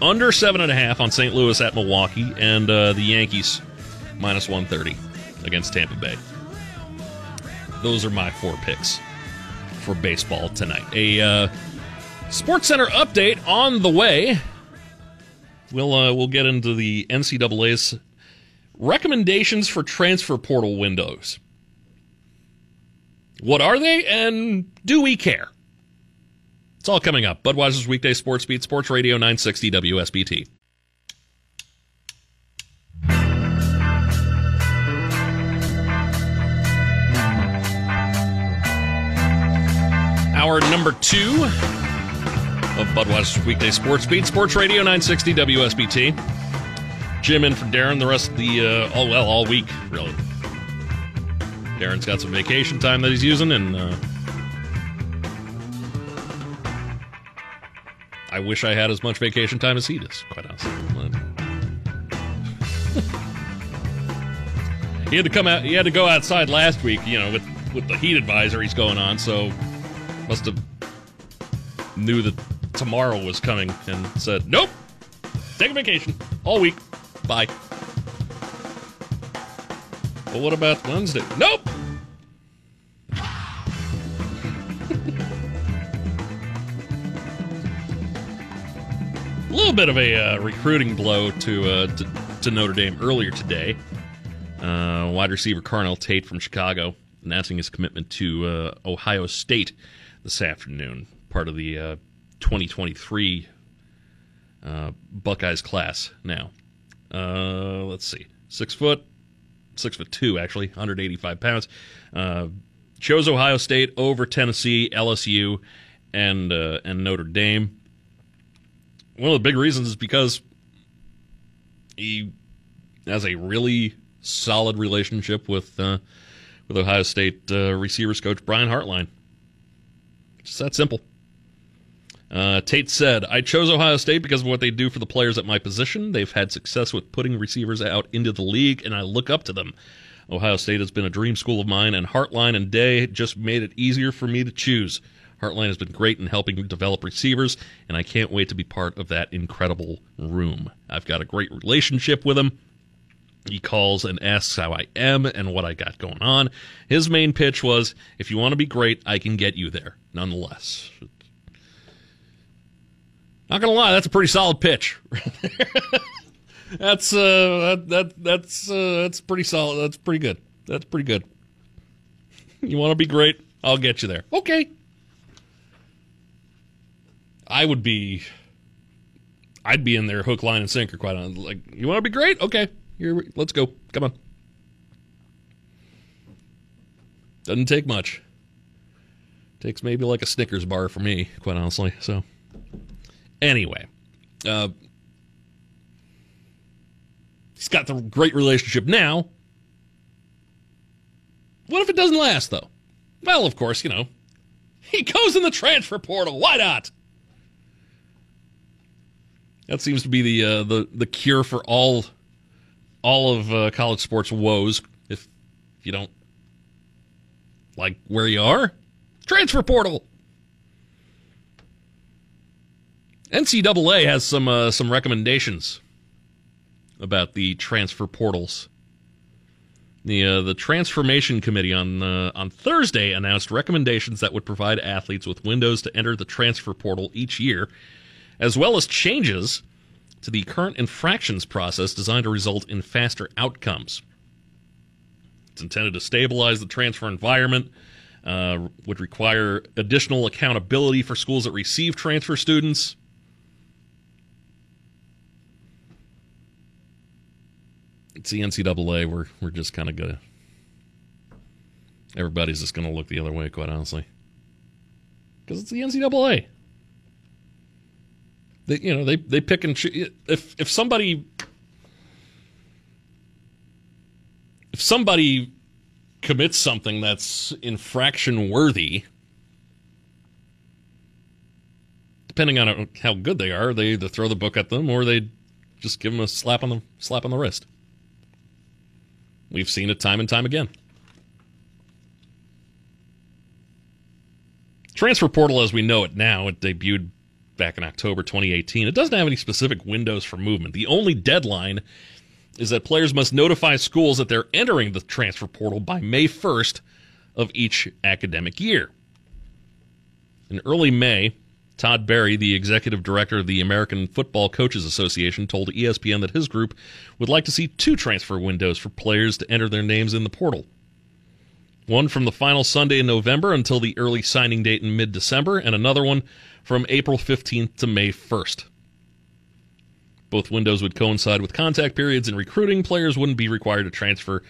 Speaker 3: Under 7.5 on St. Louis at Milwaukee, and uh, the Yankees minus 130 against Tampa Bay. Those are my four picks for baseball tonight. A uh, Sports Center update on the way. We'll uh, we'll get into the NCAA's recommendations for transfer portal windows. What are they, and do we care? It's all coming up. Budweiser's weekday sports beat, Sports Radio 960 WSBT. Hour number two of Budweiser's weekday sports beat, Sports Radio 960 WSBT. Jim in for Darren the rest of the, uh, all, well, all week, really. Darren's got some vacation time that he's using, and uh, I wish I had as much vacation time as he does, quite honestly. he had to come out. He had to go outside last week, you know, with with the heat advisories going on. So must have knew that tomorrow was coming and said, "Nope, take a vacation all week. Bye." Well, what about Wednesday? Nope. A little bit of a uh, recruiting blow to, uh, to, to Notre Dame earlier today. Uh, wide receiver Carnell Tate from Chicago announcing his commitment to uh, Ohio State this afternoon, part of the uh, 2023 uh, Buckeyes class. Now, let's see, six foot, six foot two actually, 185 pounds. Uh, chose Ohio State over Tennessee, LSU, and and Notre Dame one of the big reasons is because he has a really solid relationship with uh, with Ohio State uh, receivers coach Brian Hartline. Just that simple. Uh, Tate said, I chose Ohio State because of what they do for the players at my position. They've had success with putting receivers out into the league, and I look up to them. Ohio State has been a dream school of mine, and Hartline and Day just made it easier for me to choose. Hartline has been great in helping develop receivers, and I can't wait to be part of that incredible room. I've got a great relationship with him. He calls and asks how I am and what I got going on. His main pitch was if you want to be great, I can get you there, nonetheless. Not gonna lie, that's a pretty solid pitch. that's uh that, that that's uh that's pretty solid. That's pretty good. That's pretty good. You want to be great? I'll get you there. Okay. I would be, I'd be in there hook, line, and sinker. Quite honestly, like you want to be great? Okay, here, let's go. Come on. Doesn't take much. Takes maybe like a Snickers bar for me, quite honestly. So, anyway, uh, he's got the great relationship now. What if it doesn't last, though? Well, of course, you know, he goes in the transfer portal. Why not? That seems to be the uh, the the cure for all all of uh, college sports woes. If, if you don't like where you are, transfer portal. NCAA has some uh, some recommendations about the transfer portals. The uh, the transformation committee on uh, on Thursday announced recommendations that would provide athletes with windows to enter the transfer portal each year as well as changes to the current infractions process designed to result in faster outcomes. It's intended to stabilize the transfer environment, uh, would require additional accountability for schools that receive transfer students. It's the NCAA. We're we're just kind of gonna. Everybody's just gonna look the other way, quite honestly, because it's the NCAA. They, you know, they they pick and choose. If if somebody if somebody commits something that's infraction worthy, depending on how good they are, they either throw the book at them or they just give them a slap on the slap on the wrist. We've seen it time and time again. Transfer portal as we know it now, it debuted back in October 2018. It doesn't have any specific windows for movement. The only deadline is that players must notify schools that they're entering the transfer portal by May 1st of each academic year. In early May, Todd Berry, the executive director of the American Football Coaches Association, told ESPN that his group would like to see two transfer windows for players to enter their names in the portal. One from the final Sunday in November until the early signing date in mid December, and another one from April 15th to May 1st. Both windows would coincide with contact periods in recruiting. Players wouldn't be required to transfer,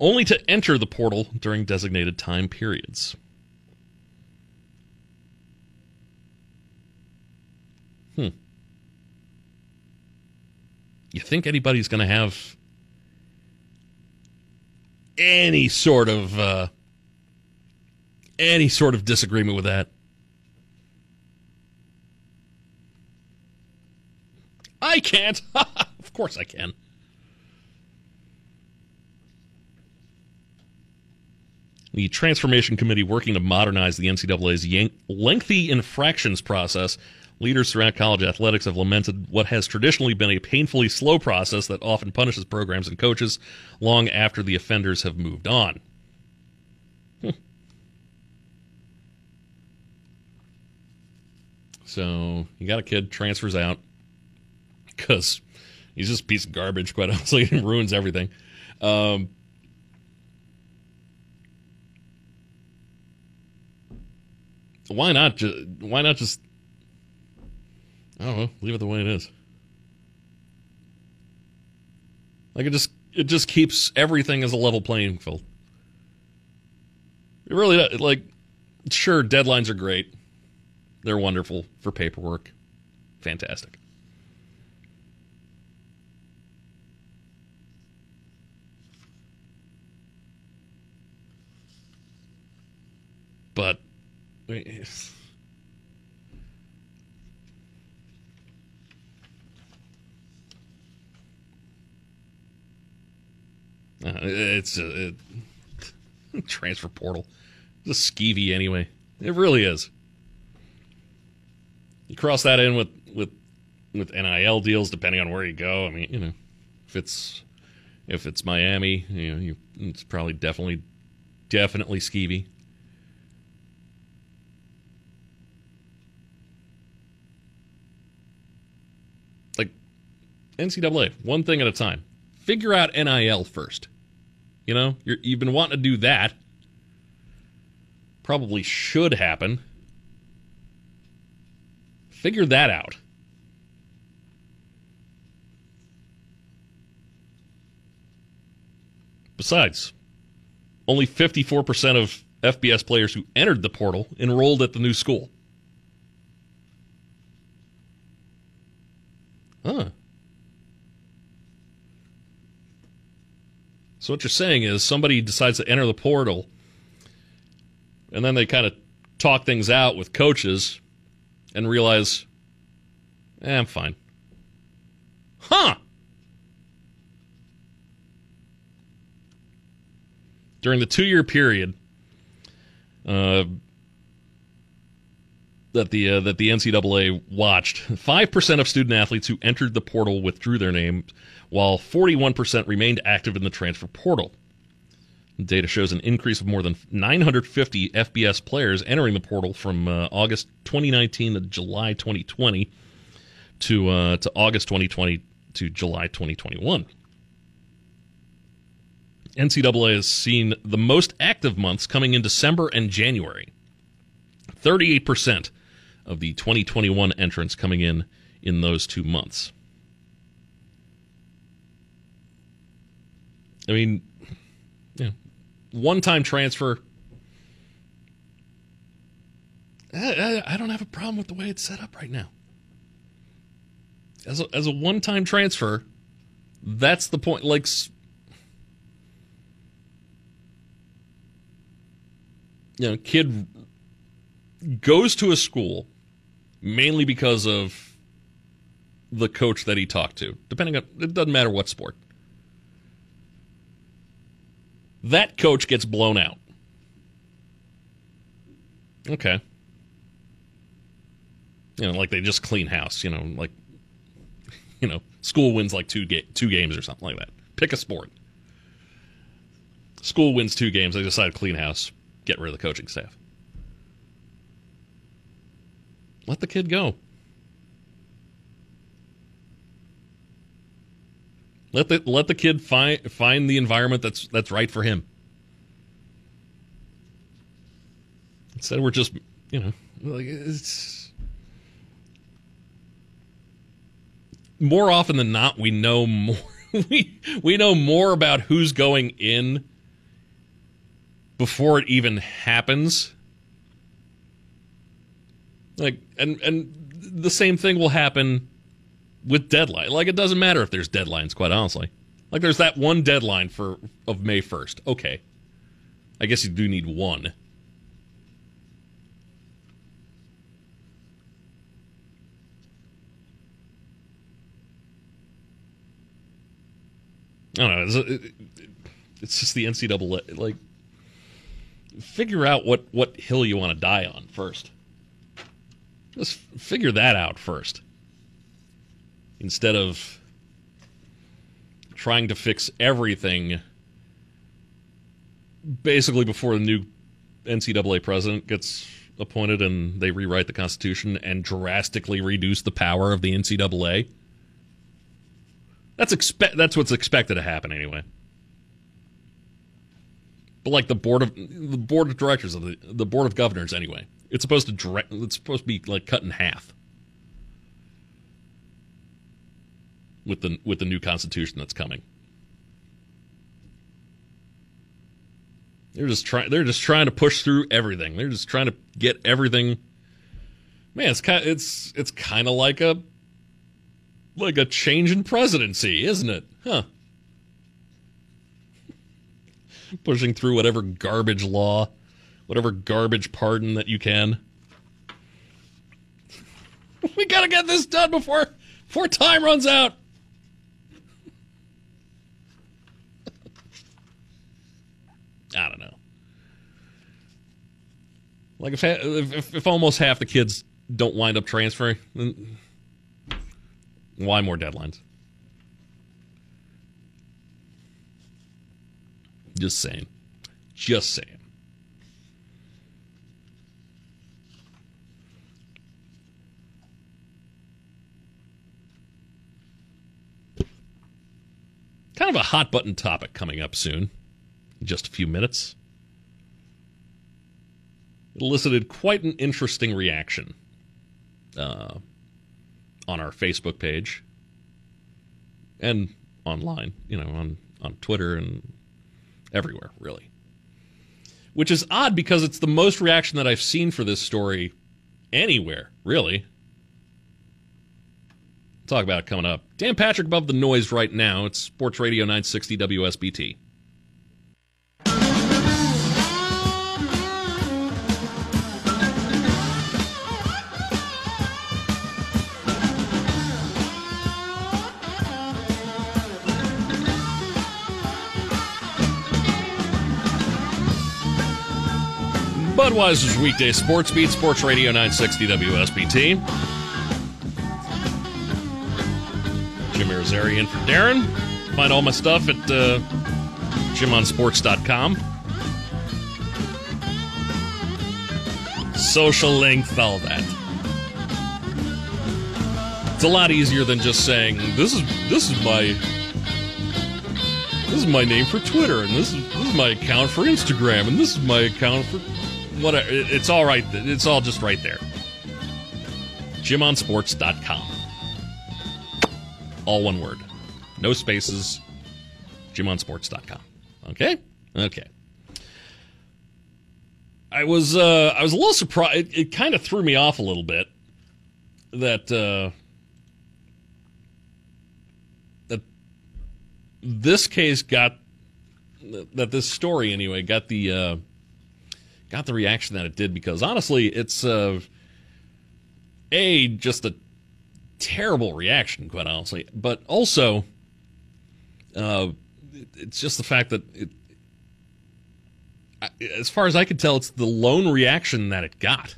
Speaker 3: only to enter the portal during designated time periods. Hmm. You think anybody's going to have any sort of uh, any sort of disagreement with that? I can't. of course I can. The Transformation Committee working to modernize the NCAA's lengthy infractions process. Leaders throughout college athletics have lamented what has traditionally been a painfully slow process that often punishes programs and coaches long after the offenders have moved on. Hmm. So you got a kid transfers out because he's just a piece of garbage, quite honestly, and ruins everything. Um, why not just why not just I don't know, leave it the way it is. Like it just it just keeps everything as a level playing field. It really does. like sure deadlines are great. They're wonderful for paperwork. Fantastic. But it's uh, it's a, transfer portal. It's a skeevy anyway. It really is. You cross that in with with with NIL deals, depending on where you go. I mean, you know, if it's if it's Miami, you know, you, it's probably definitely definitely skeevy. Like NCAA, one thing at a time. Figure out NIL first. You know, you have been wanting to do that. Probably should happen. Figure that out. Besides, only 54% of FBS players who entered the portal enrolled at the new school. Huh. So what you're saying is somebody decides to enter the portal, and then they kind of talk things out with coaches, and realize, eh, I'm fine. Huh? During the two-year period uh, that the uh, that the NCAA watched, five percent of student athletes who entered the portal withdrew their names while 41% remained active in the transfer portal. Data shows an increase of more than 950 FBS players entering the portal from uh, August 2019 to July 2020 to uh, to August 2020 to July 2021. NCAA has seen the most active months coming in December and January. 38% of the 2021 entrants coming in in those two months. I mean, yeah, one time transfer. I, I, don't have a problem with the way it's set up right now. As a, as a one time transfer, that's the point. Like, you know, kid goes to a school mainly because of the coach that he talked to. Depending on, it doesn't matter what sport that coach gets blown out. Okay. You know, like they just clean house, you know, like you know, school wins like two ga- two games or something like that. Pick a sport. School wins two games. They decide to clean house, get rid of the coaching staff. Let the kid go. Let the let the kid find find the environment that's that's right for him. Instead, we're just you know like it's more often than not we know more we we know more about who's going in before it even happens. Like and and the same thing will happen with deadline. Like it doesn't matter if there's deadlines, quite honestly. Like there's that one deadline for of May first. Okay. I guess you do need one. I don't know. It's, it's just the NCAA. Like, figure out what what hill you want to die on first. Just figure that out first, instead of trying to fix everything. Basically, before the new NCAA president gets appointed and they rewrite the Constitution and drastically reduce the power of the NCAA. That's expect. That's what's expected to happen anyway. But like the board of the board of directors of the the board of governors anyway, it's supposed to. It's supposed to be like cut in half with the with the new constitution that's coming. They're just trying. They're just trying to push through everything. They're just trying to get everything. Man, it's kind. It's it's kind of like a like a change in presidency, isn't it? Huh. Pushing through whatever garbage law, whatever garbage pardon that you can. we gotta get this done before before time runs out. I don't know. Like if, if if almost half the kids don't wind up transferring, then why more deadlines? Just saying. Just saying. Kind of a hot button topic coming up soon, in just a few minutes. It elicited quite an interesting reaction. Uh, on our Facebook page and online, you know, on, on Twitter and everywhere, really. Which is odd because it's the most reaction that I've seen for this story anywhere, really. Talk about it coming up. Dan Patrick above the noise right now. It's Sports Radio 960 WSBT. Budweiser's weekday sports beat, Sports Radio 960 WSBT. Jim in for Darren. Find all my stuff at uh, jimonsports.com. Social length, all that. It's a lot easier than just saying this is this is my this is my name for Twitter and this is this is my account for Instagram and this is my account for whatever. It's all right. It's all just right there. JimOnSports.com. All one word. No spaces. JimOnSports.com. Okay? Okay. I was uh, I was a little surprised. It, it kind of threw me off a little bit that uh, that this case got that this story anyway got the uh, got the reaction that it did because honestly, it's uh, a just a terrible reaction, quite honestly, but also uh, it's just the fact that it, as far as I could tell, it's the lone reaction that it got.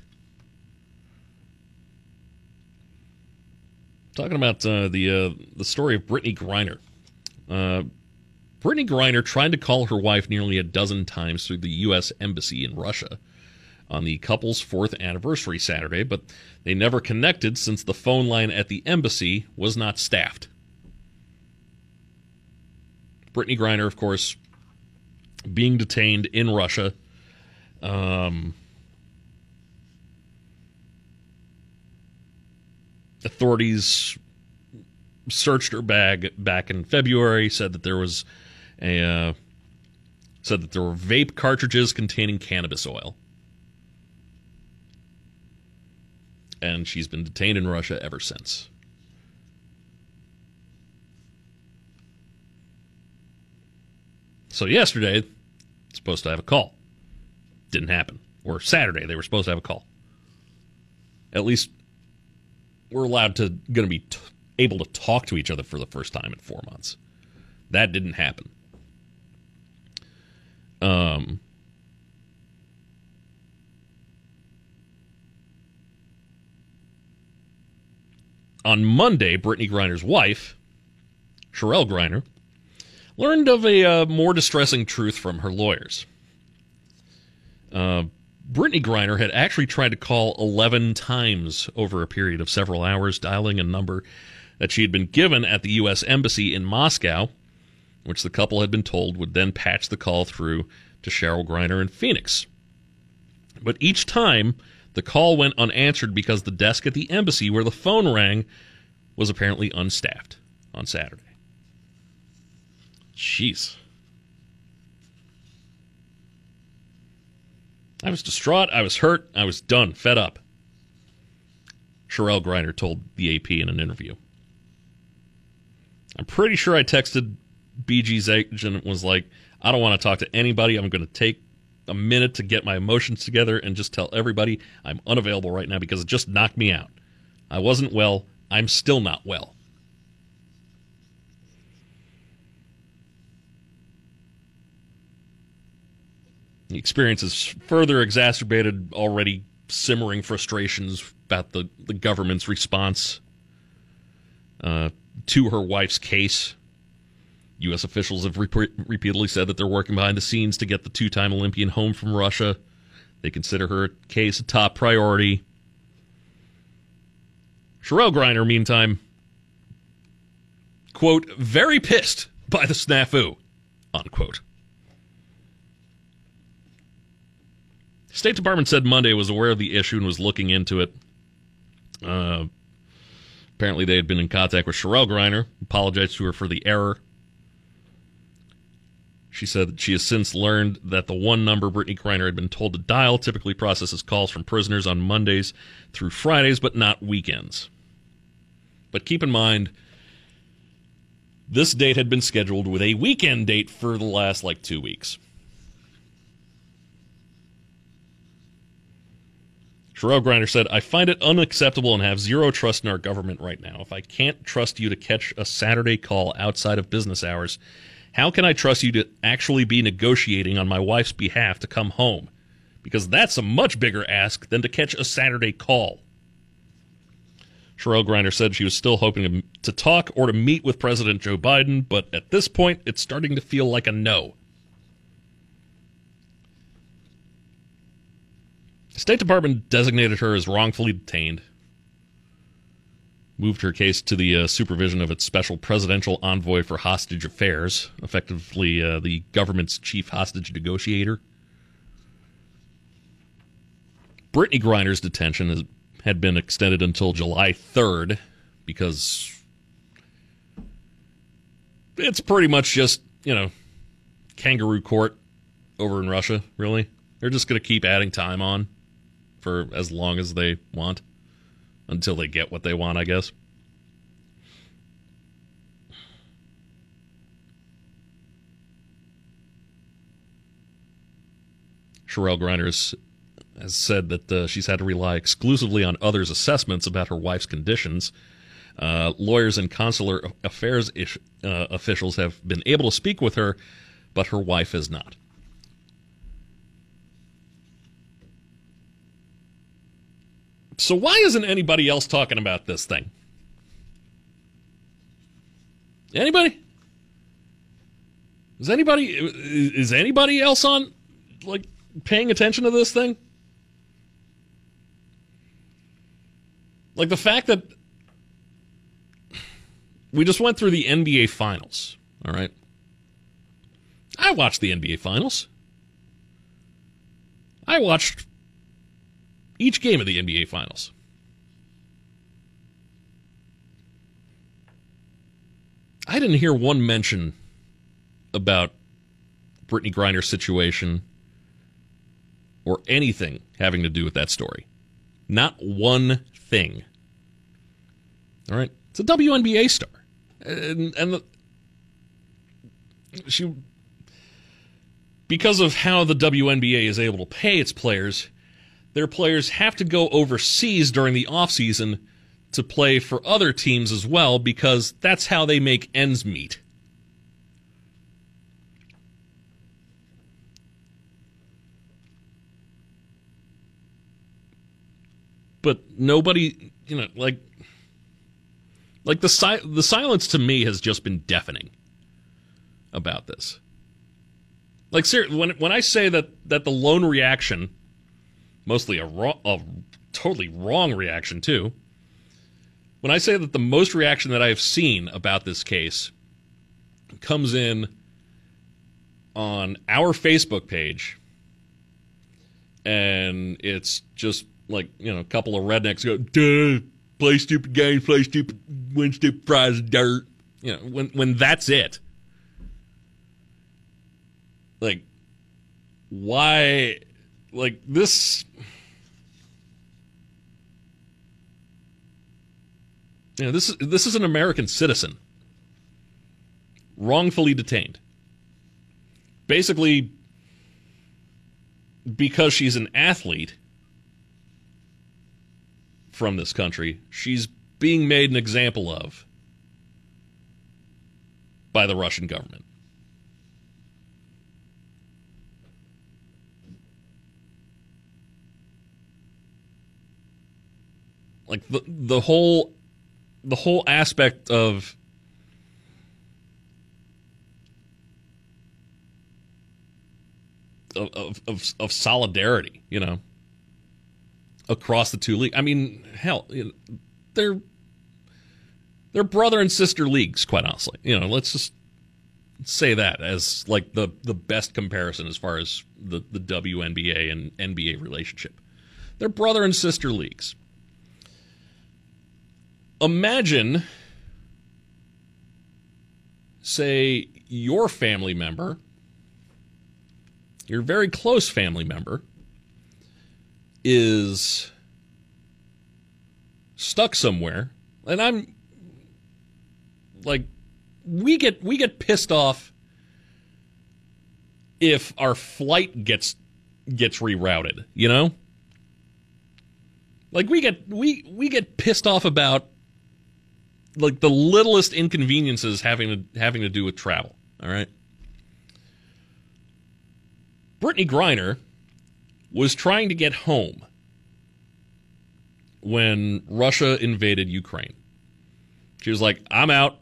Speaker 3: Talking about uh, the uh, the story of Brittney Griner. Uh, Brittney Griner tried to call her wife nearly a dozen times through the U.S. Embassy in Russia on the couple's fourth anniversary Saturday, but they never connected since the phone line at the embassy was not staffed. Brittney Griner, of course, being detained in Russia. Um, authorities searched her bag back in February, said that there was a uh, said that there were vape cartridges containing cannabis oil. And she's been detained in Russia ever since. So yesterday, supposed to have a call. Didn't happen. Or Saturday, they were supposed to have a call. At least we're allowed to going to be t- able to talk to each other for the first time in four months. That didn't happen. Um, on Monday, Brittney Griner's wife, Cherelle Griner, learned of a uh, more distressing truth from her lawyers. Uh, Brittney Griner had actually tried to call 11 times over a period of several hours, dialing a number that she had been given at the U.S. Embassy in Moscow, which the couple had been told would then patch the call through to Cherelle Griner in Phoenix. But each time, the call went unanswered because the desk at the embassy where the phone rang was apparently unstaffed on Saturday. Jeez. I was distraught. I was hurt. I was done. Fed up. Cherelle Griner told the AP in an interview. I'm pretty sure I texted BG's agent and was like, I don't want to talk to anybody. I'm going to take a minute to get my emotions together and just tell everybody I'm unavailable right now because it just knocked me out. I wasn't well. I'm still not well. The experience has further exacerbated already simmering frustrations about the, the government's response uh, to her wife's case. U.S. officials have rep- repeatedly said that they're working behind the scenes to get the two time Olympian home from Russia. They consider her case a top priority. Cherelle Griner, meantime, quote, very pissed by the snafu, unquote. State Department said Monday was aware of the issue and was looking into it. Uh, apparently, they had been in contact with Cherelle Griner, apologized to her for the error. She said that she has since learned that the one number Brittney Griner had been told to dial typically processes calls from prisoners on Mondays through Fridays, but not weekends. But keep in mind, this date had been scheduled with a weekend date for the last like two weeks. Cherelle Griner said, I find it unacceptable and have zero trust in our government right now. If I can't trust you to catch a Saturday call outside of business hours, how can I trust you to actually be negotiating on my wife's behalf to come home? Because that's a much bigger ask than to catch a Saturday call. Cherelle Griner said she was still hoping to talk or to meet with President Joe Biden, but at this point, it's starting to feel like a no. State Department designated her as wrongfully detained, moved her case to the uh, supervision of its special presidential envoy for hostage affairs, effectively uh, the government's chief hostage negotiator. Brittney Griner's detention has, had been extended until July 3rd because it's pretty much just, you know, kangaroo court over in Russia, really. They're just going to keep adding time on for as long as they want until they get what they want, I guess. Cherelle Griner has said that uh, she's had to rely exclusively on others' assessments about her wife's conditions. Uh, lawyers and consular affairs ish, uh, officials have been able to speak with her, but her wife has not. So why isn't anybody else talking about this thing? Anybody? Is anybody is anybody else on like paying attention to this thing? Like the fact that we just went through the NBA finals, all right? I watched the NBA finals. I watched each game of the NBA finals. I didn't hear one mention about Brittney Griner's situation or anything having to do with that story. Not one thing. All right, it's a WNBA star, and, and the, she because of how the WNBA is able to pay its players, their players have to go overseas during the offseason to play for other teams as well because that's how they make ends meet. But nobody, you know, like like the si- the silence to me has just been deafening about this. Like ser- when when I say that that the lone reaction, mostly a, wrong, a totally wrong reaction too. When I say that the most reaction that I have seen about this case comes in on our Facebook page, and it's just like you know a couple of rednecks go, "Duh, play stupid games, play stupid, win stupid prize dirt." You know, when when that's it like why like this you know, this is this is an American citizen wrongfully detained. Basically because she's an athlete from this country, she's being made an example of by the Russian government. Like the the whole the whole aspect of of, of, of solidarity, you know, across the two leagues. I mean, hell, they're they're brother and sister leagues, quite honestly. You know, let's just say that as like the the best comparison as far as the the WNBA and NBA relationship. They're brother and sister leagues imagine, say, your family member, your very close family member, is stuck somewhere, and I'm like, we get we get pissed off if our flight gets gets rerouted, you know? Like we get we we get pissed off about like the littlest inconveniences having to having to do with travel. All right. Brittney Griner was trying to get home when Russia invaded Ukraine. She was like, "I'm out.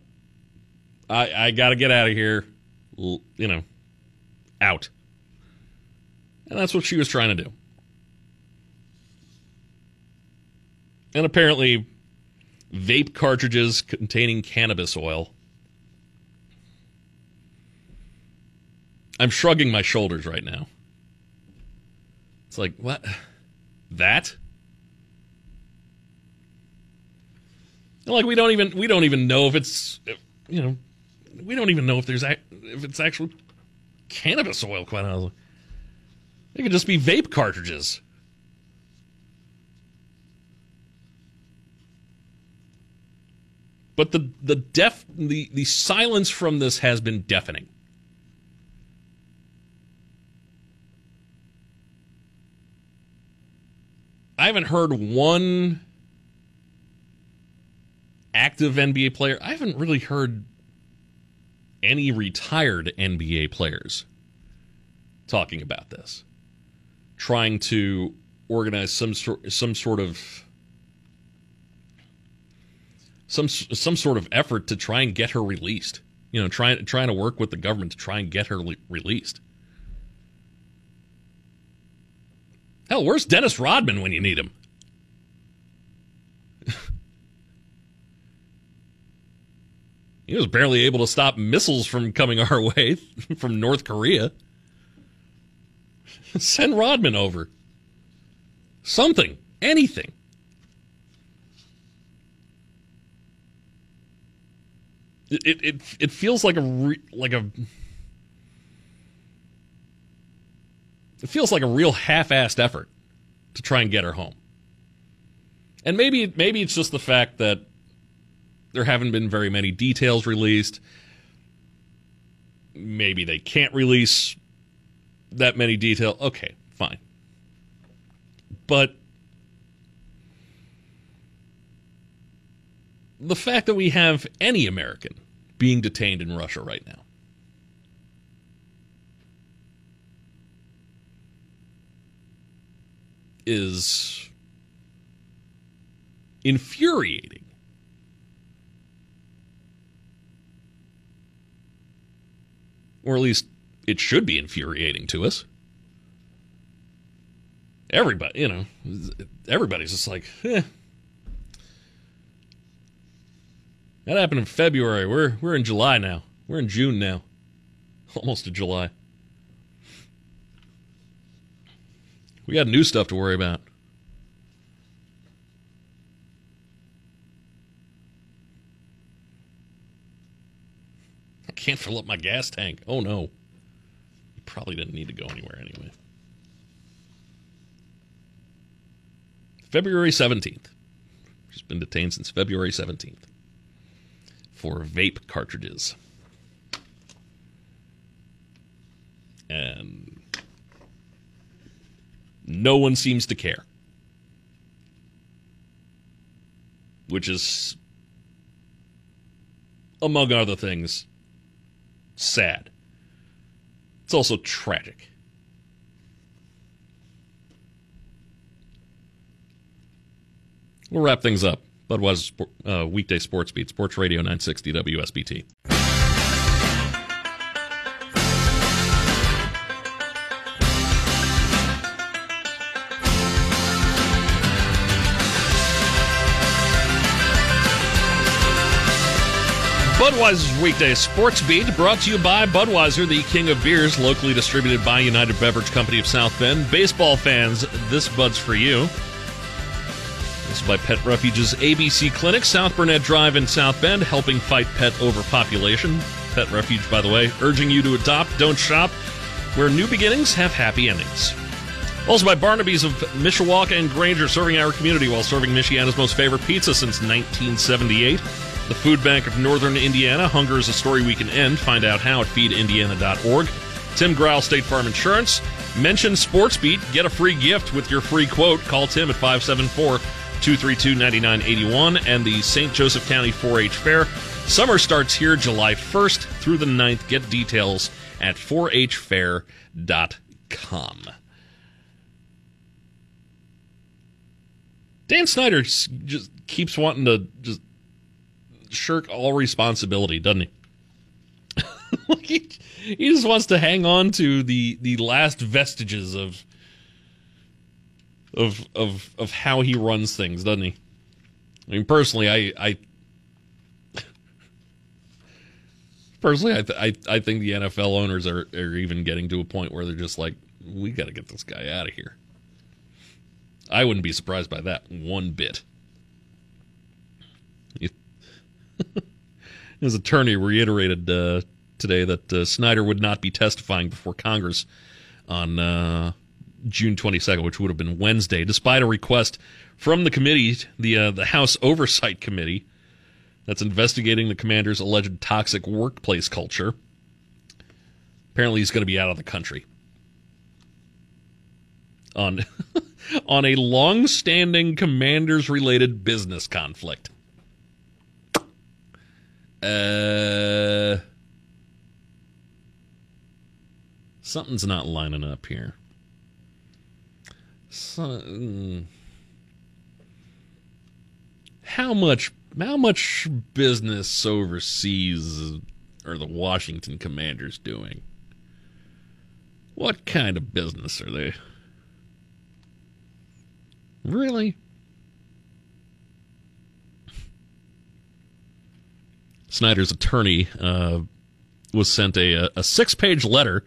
Speaker 3: I I got to get out of here. you know, out." And that's what she was trying to do. And apparently vape cartridges containing cannabis oil. I'm shrugging my shoulders right now. It's like, what? That? like we don't even we don't even know if it's you know we don't even know if there's a, if it's actual cannabis oil quite honestly. It could just be vape cartridges. But the the def the, the silence from this has been deafening. I haven't heard one active NBA player. I haven't really heard any retired NBA players talking about this, trying to organize some sort some sort of some some sort of effort to try and get her released. You know, trying trying to work with the government to try and get her le- released. Hell, where's Dennis Rodman when you need him? he was barely able to stop missiles from coming our way from North Korea. Send Rodman over. Something, anything. It it it feels like a re, like a it feels like a real half-assed effort to try and get her home. And maybe maybe it's just the fact that there haven't been very many details released. Maybe they can't release that many details. Okay, fine. But the fact that we have any American being detained in Russia right now is infuriating. Or at least it should be infuriating to us. Everybody, you know, everybody's just like, eh. That happened in February. We're we're in July now. We're in June now. Almost to July. We got new stuff to worry about. I can't fill up my gas tank. Oh no. You probably didn't need to go anywhere anyway. February 17th. She's been detained since February 17th for vape cartridges. And no one seems to care. Which is, among other things, sad. It's also tragic. We'll wrap things up. Budweiser uh, weekday sports beat, Sports Radio 960 WSBT. Budweiser's weekday sports beat brought to you by Budweiser, the king of beers, locally distributed by United Beverage Company of South Bend. Baseball fans, this Bud's for you. By Pet Refuge's ABC Clinic, South Burnett Drive in South Bend, helping fight pet overpopulation. Pet Refuge, by the way, urging you to adopt, don't shop, where new beginnings have happy endings. Also by Barnaby's of Mishawaka and Granger, serving our community while serving Michiana's most favorite pizza since 1978. The Food Bank of Northern Indiana. Hunger is a story we can end. Find out how at feedindiana.org. Tim Growl, State Farm Insurance. Mention SportsBeat. Get a free gift with your free quote. Call Tim at 574 232 9981. And the St. Joseph County 4 H Fair. Summer starts here July 1st through the 9th. Get details at 4hfair.com. Dan Snyder just keeps wanting to just shirk all responsibility, doesn't he? he? He just wants to hang on to the the last vestiges of of of of how he runs things, doesn't he? I mean, personally, I I personally I th- I I think the NFL owners are are even getting to a point where they're just like, we got to get this guy out of here. I wouldn't be surprised by that one bit. His attorney reiterated uh, today that uh, Snyder would not be testifying before Congress on uh, June 22nd, which would have been Wednesday, despite a request from the committee, the uh, the House Oversight Committee, that's investigating the commander's alleged toxic workplace culture. Apparently, he's going to be out of the country on on a long-standing commanders-related business conflict. Uh, something's not lining up here. So, how much? How much business overseas are the Washington Commanders doing? What kind of business are they? Really? Snyder's attorney uh, was sent a, a six page letter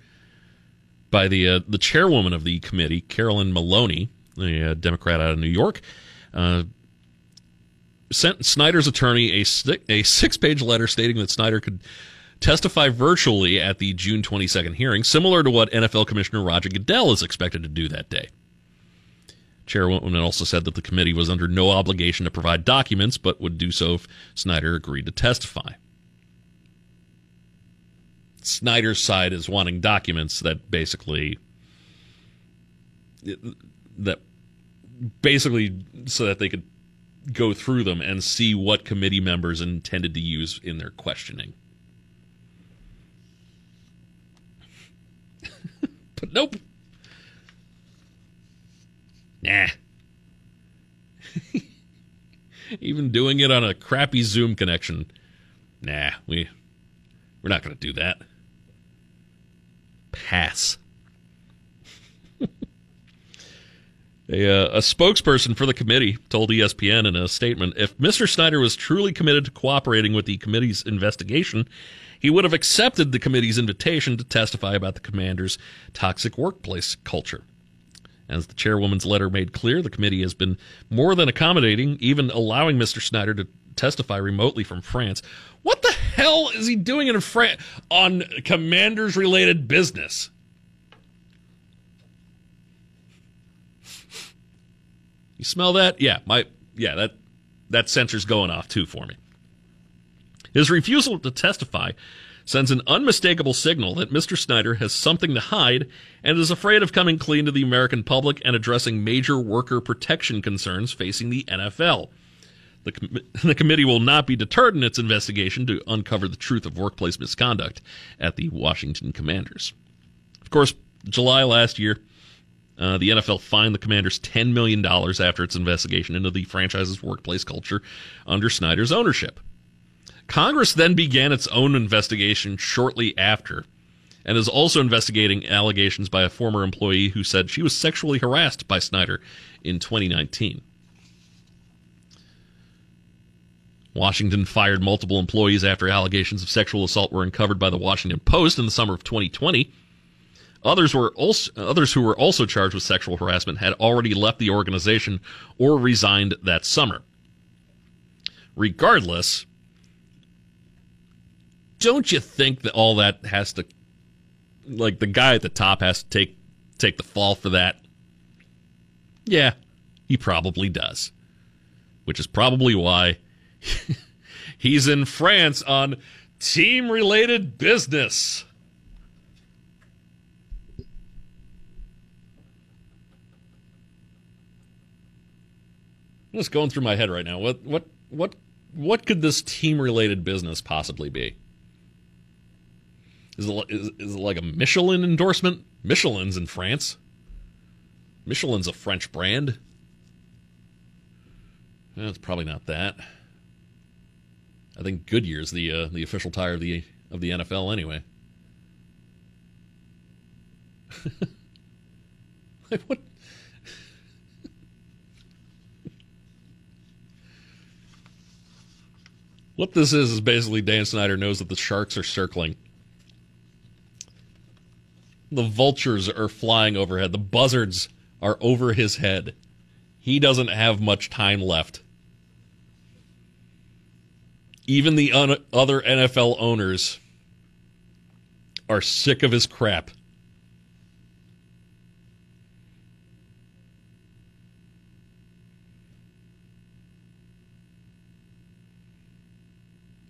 Speaker 3: by the uh, the chairwoman of the committee, Carolyn Maloney, a uh, Democrat out of New York. Uh, sent Snyder's attorney a, a six page letter stating that Snyder could testify virtually at the June 22nd hearing, similar to what NFL Commissioner Roger Goodell is expected to do that day. Chairwoman also said that the committee was under no obligation to provide documents, but would do so if Snyder agreed to testify. Snyder's side is wanting documents that basically that basically so that they could go through them and see what committee members intended to use in their questioning. but nope. Nah. Even doing it on a crappy Zoom connection. Nah, we we're not going to do that. Pass. A, uh, a, spokesperson for the committee told ESPN in a statement if Mr. Snyder was truly committed to cooperating with the committee's investigation, he would have accepted the committee's invitation to testify about the commander's toxic workplace culture. As the chairwoman's letter made clear, the committee has been more than accommodating, even allowing Mr. Snyder to testify remotely from France. What the hell is he doing in France on commanders related business? You smell that? Yeah, my yeah, that that sensor's going off too for me. His refusal to testify sends an unmistakable signal that Mr. Snyder has something to hide and is afraid of coming clean to the American public and addressing major worker protection concerns facing the NFL. The, com- the committee will not be deterred in its investigation to uncover the truth of workplace misconduct at the Washington Commanders. Of course, July last year, uh, the NFL fined the Commanders $10 million after its investigation into the franchise's workplace culture under Snyder's ownership. Congress then began its own investigation shortly after and is also investigating allegations by a former employee who said she was sexually harassed by Snyder in 2019. Washington fired multiple employees after allegations of sexual assault were uncovered by the Washington Post in the summer of 2020. Others were also, others who were also charged with sexual harassment had already left the organization or resigned that summer. Regardless, don't you think that all that has to like the guy at the top has to take take the fall for that? Yeah, he probably does. Which is probably why he's in France on team related business. I'm just going through my head right now. What what what what could this team related business possibly be? Is it, is, is it like a Michelin endorsement? Michelin's in France. Michelin's a French brand. That's probably not that. I think Goodyear's the uh, the official tire of the of the NFL anyway. like what What this is is basically Dan Snyder knows that the sharks are circling. The vultures are flying overhead. The buzzards are over his head. He doesn't have much time left. Even the un- other NFL owners are sick of his crap.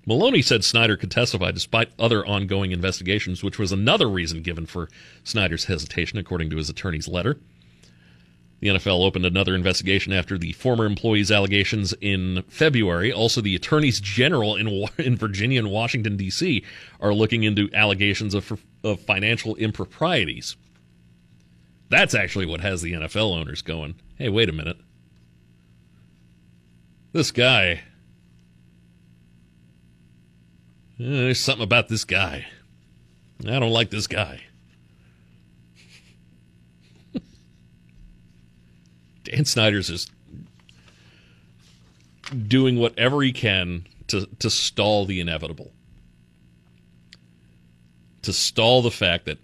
Speaker 3: Maloney said Snyder could testify despite other ongoing investigations, which was another reason given for Snyder's hesitation, according to his attorney's letter. The NFL opened another investigation after the former employee's allegations in February. Also, the attorneys general in, in Virginia and Washington, D.C., are looking into allegations of, of financial improprieties. That's actually what has the NFL owners going. Hey, wait a minute. This guy eh, there's something about this guy. I don't like this guy. Dan Snyder's just doing whatever he can to, to stall the inevitable. To stall the fact that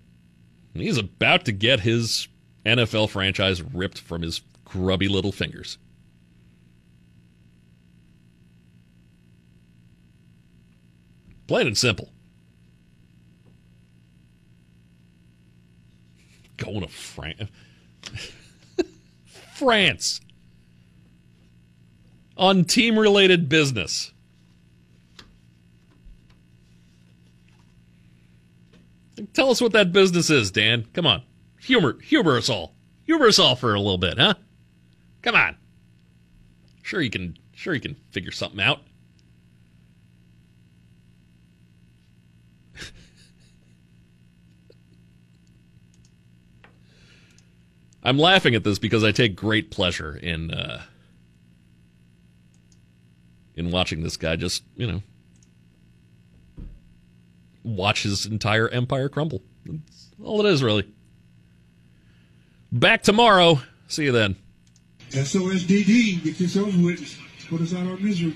Speaker 3: he's about to get his NFL franchise ripped from his grubby little fingers. Plain and simple. Going to France. France. On team related business. Tell us what that business is, Dan. Come on. Humor humor us all. Humor us all for a little bit, huh? Come on. Sure you can sure you can figure something out. I'm laughing at this because I take great pleasure in uh, in watching this guy just, you know, watch his entire empire crumble. That's all it is, really. Back tomorrow. See you then.
Speaker 4: SOSDD, get over with. Put us out our misery.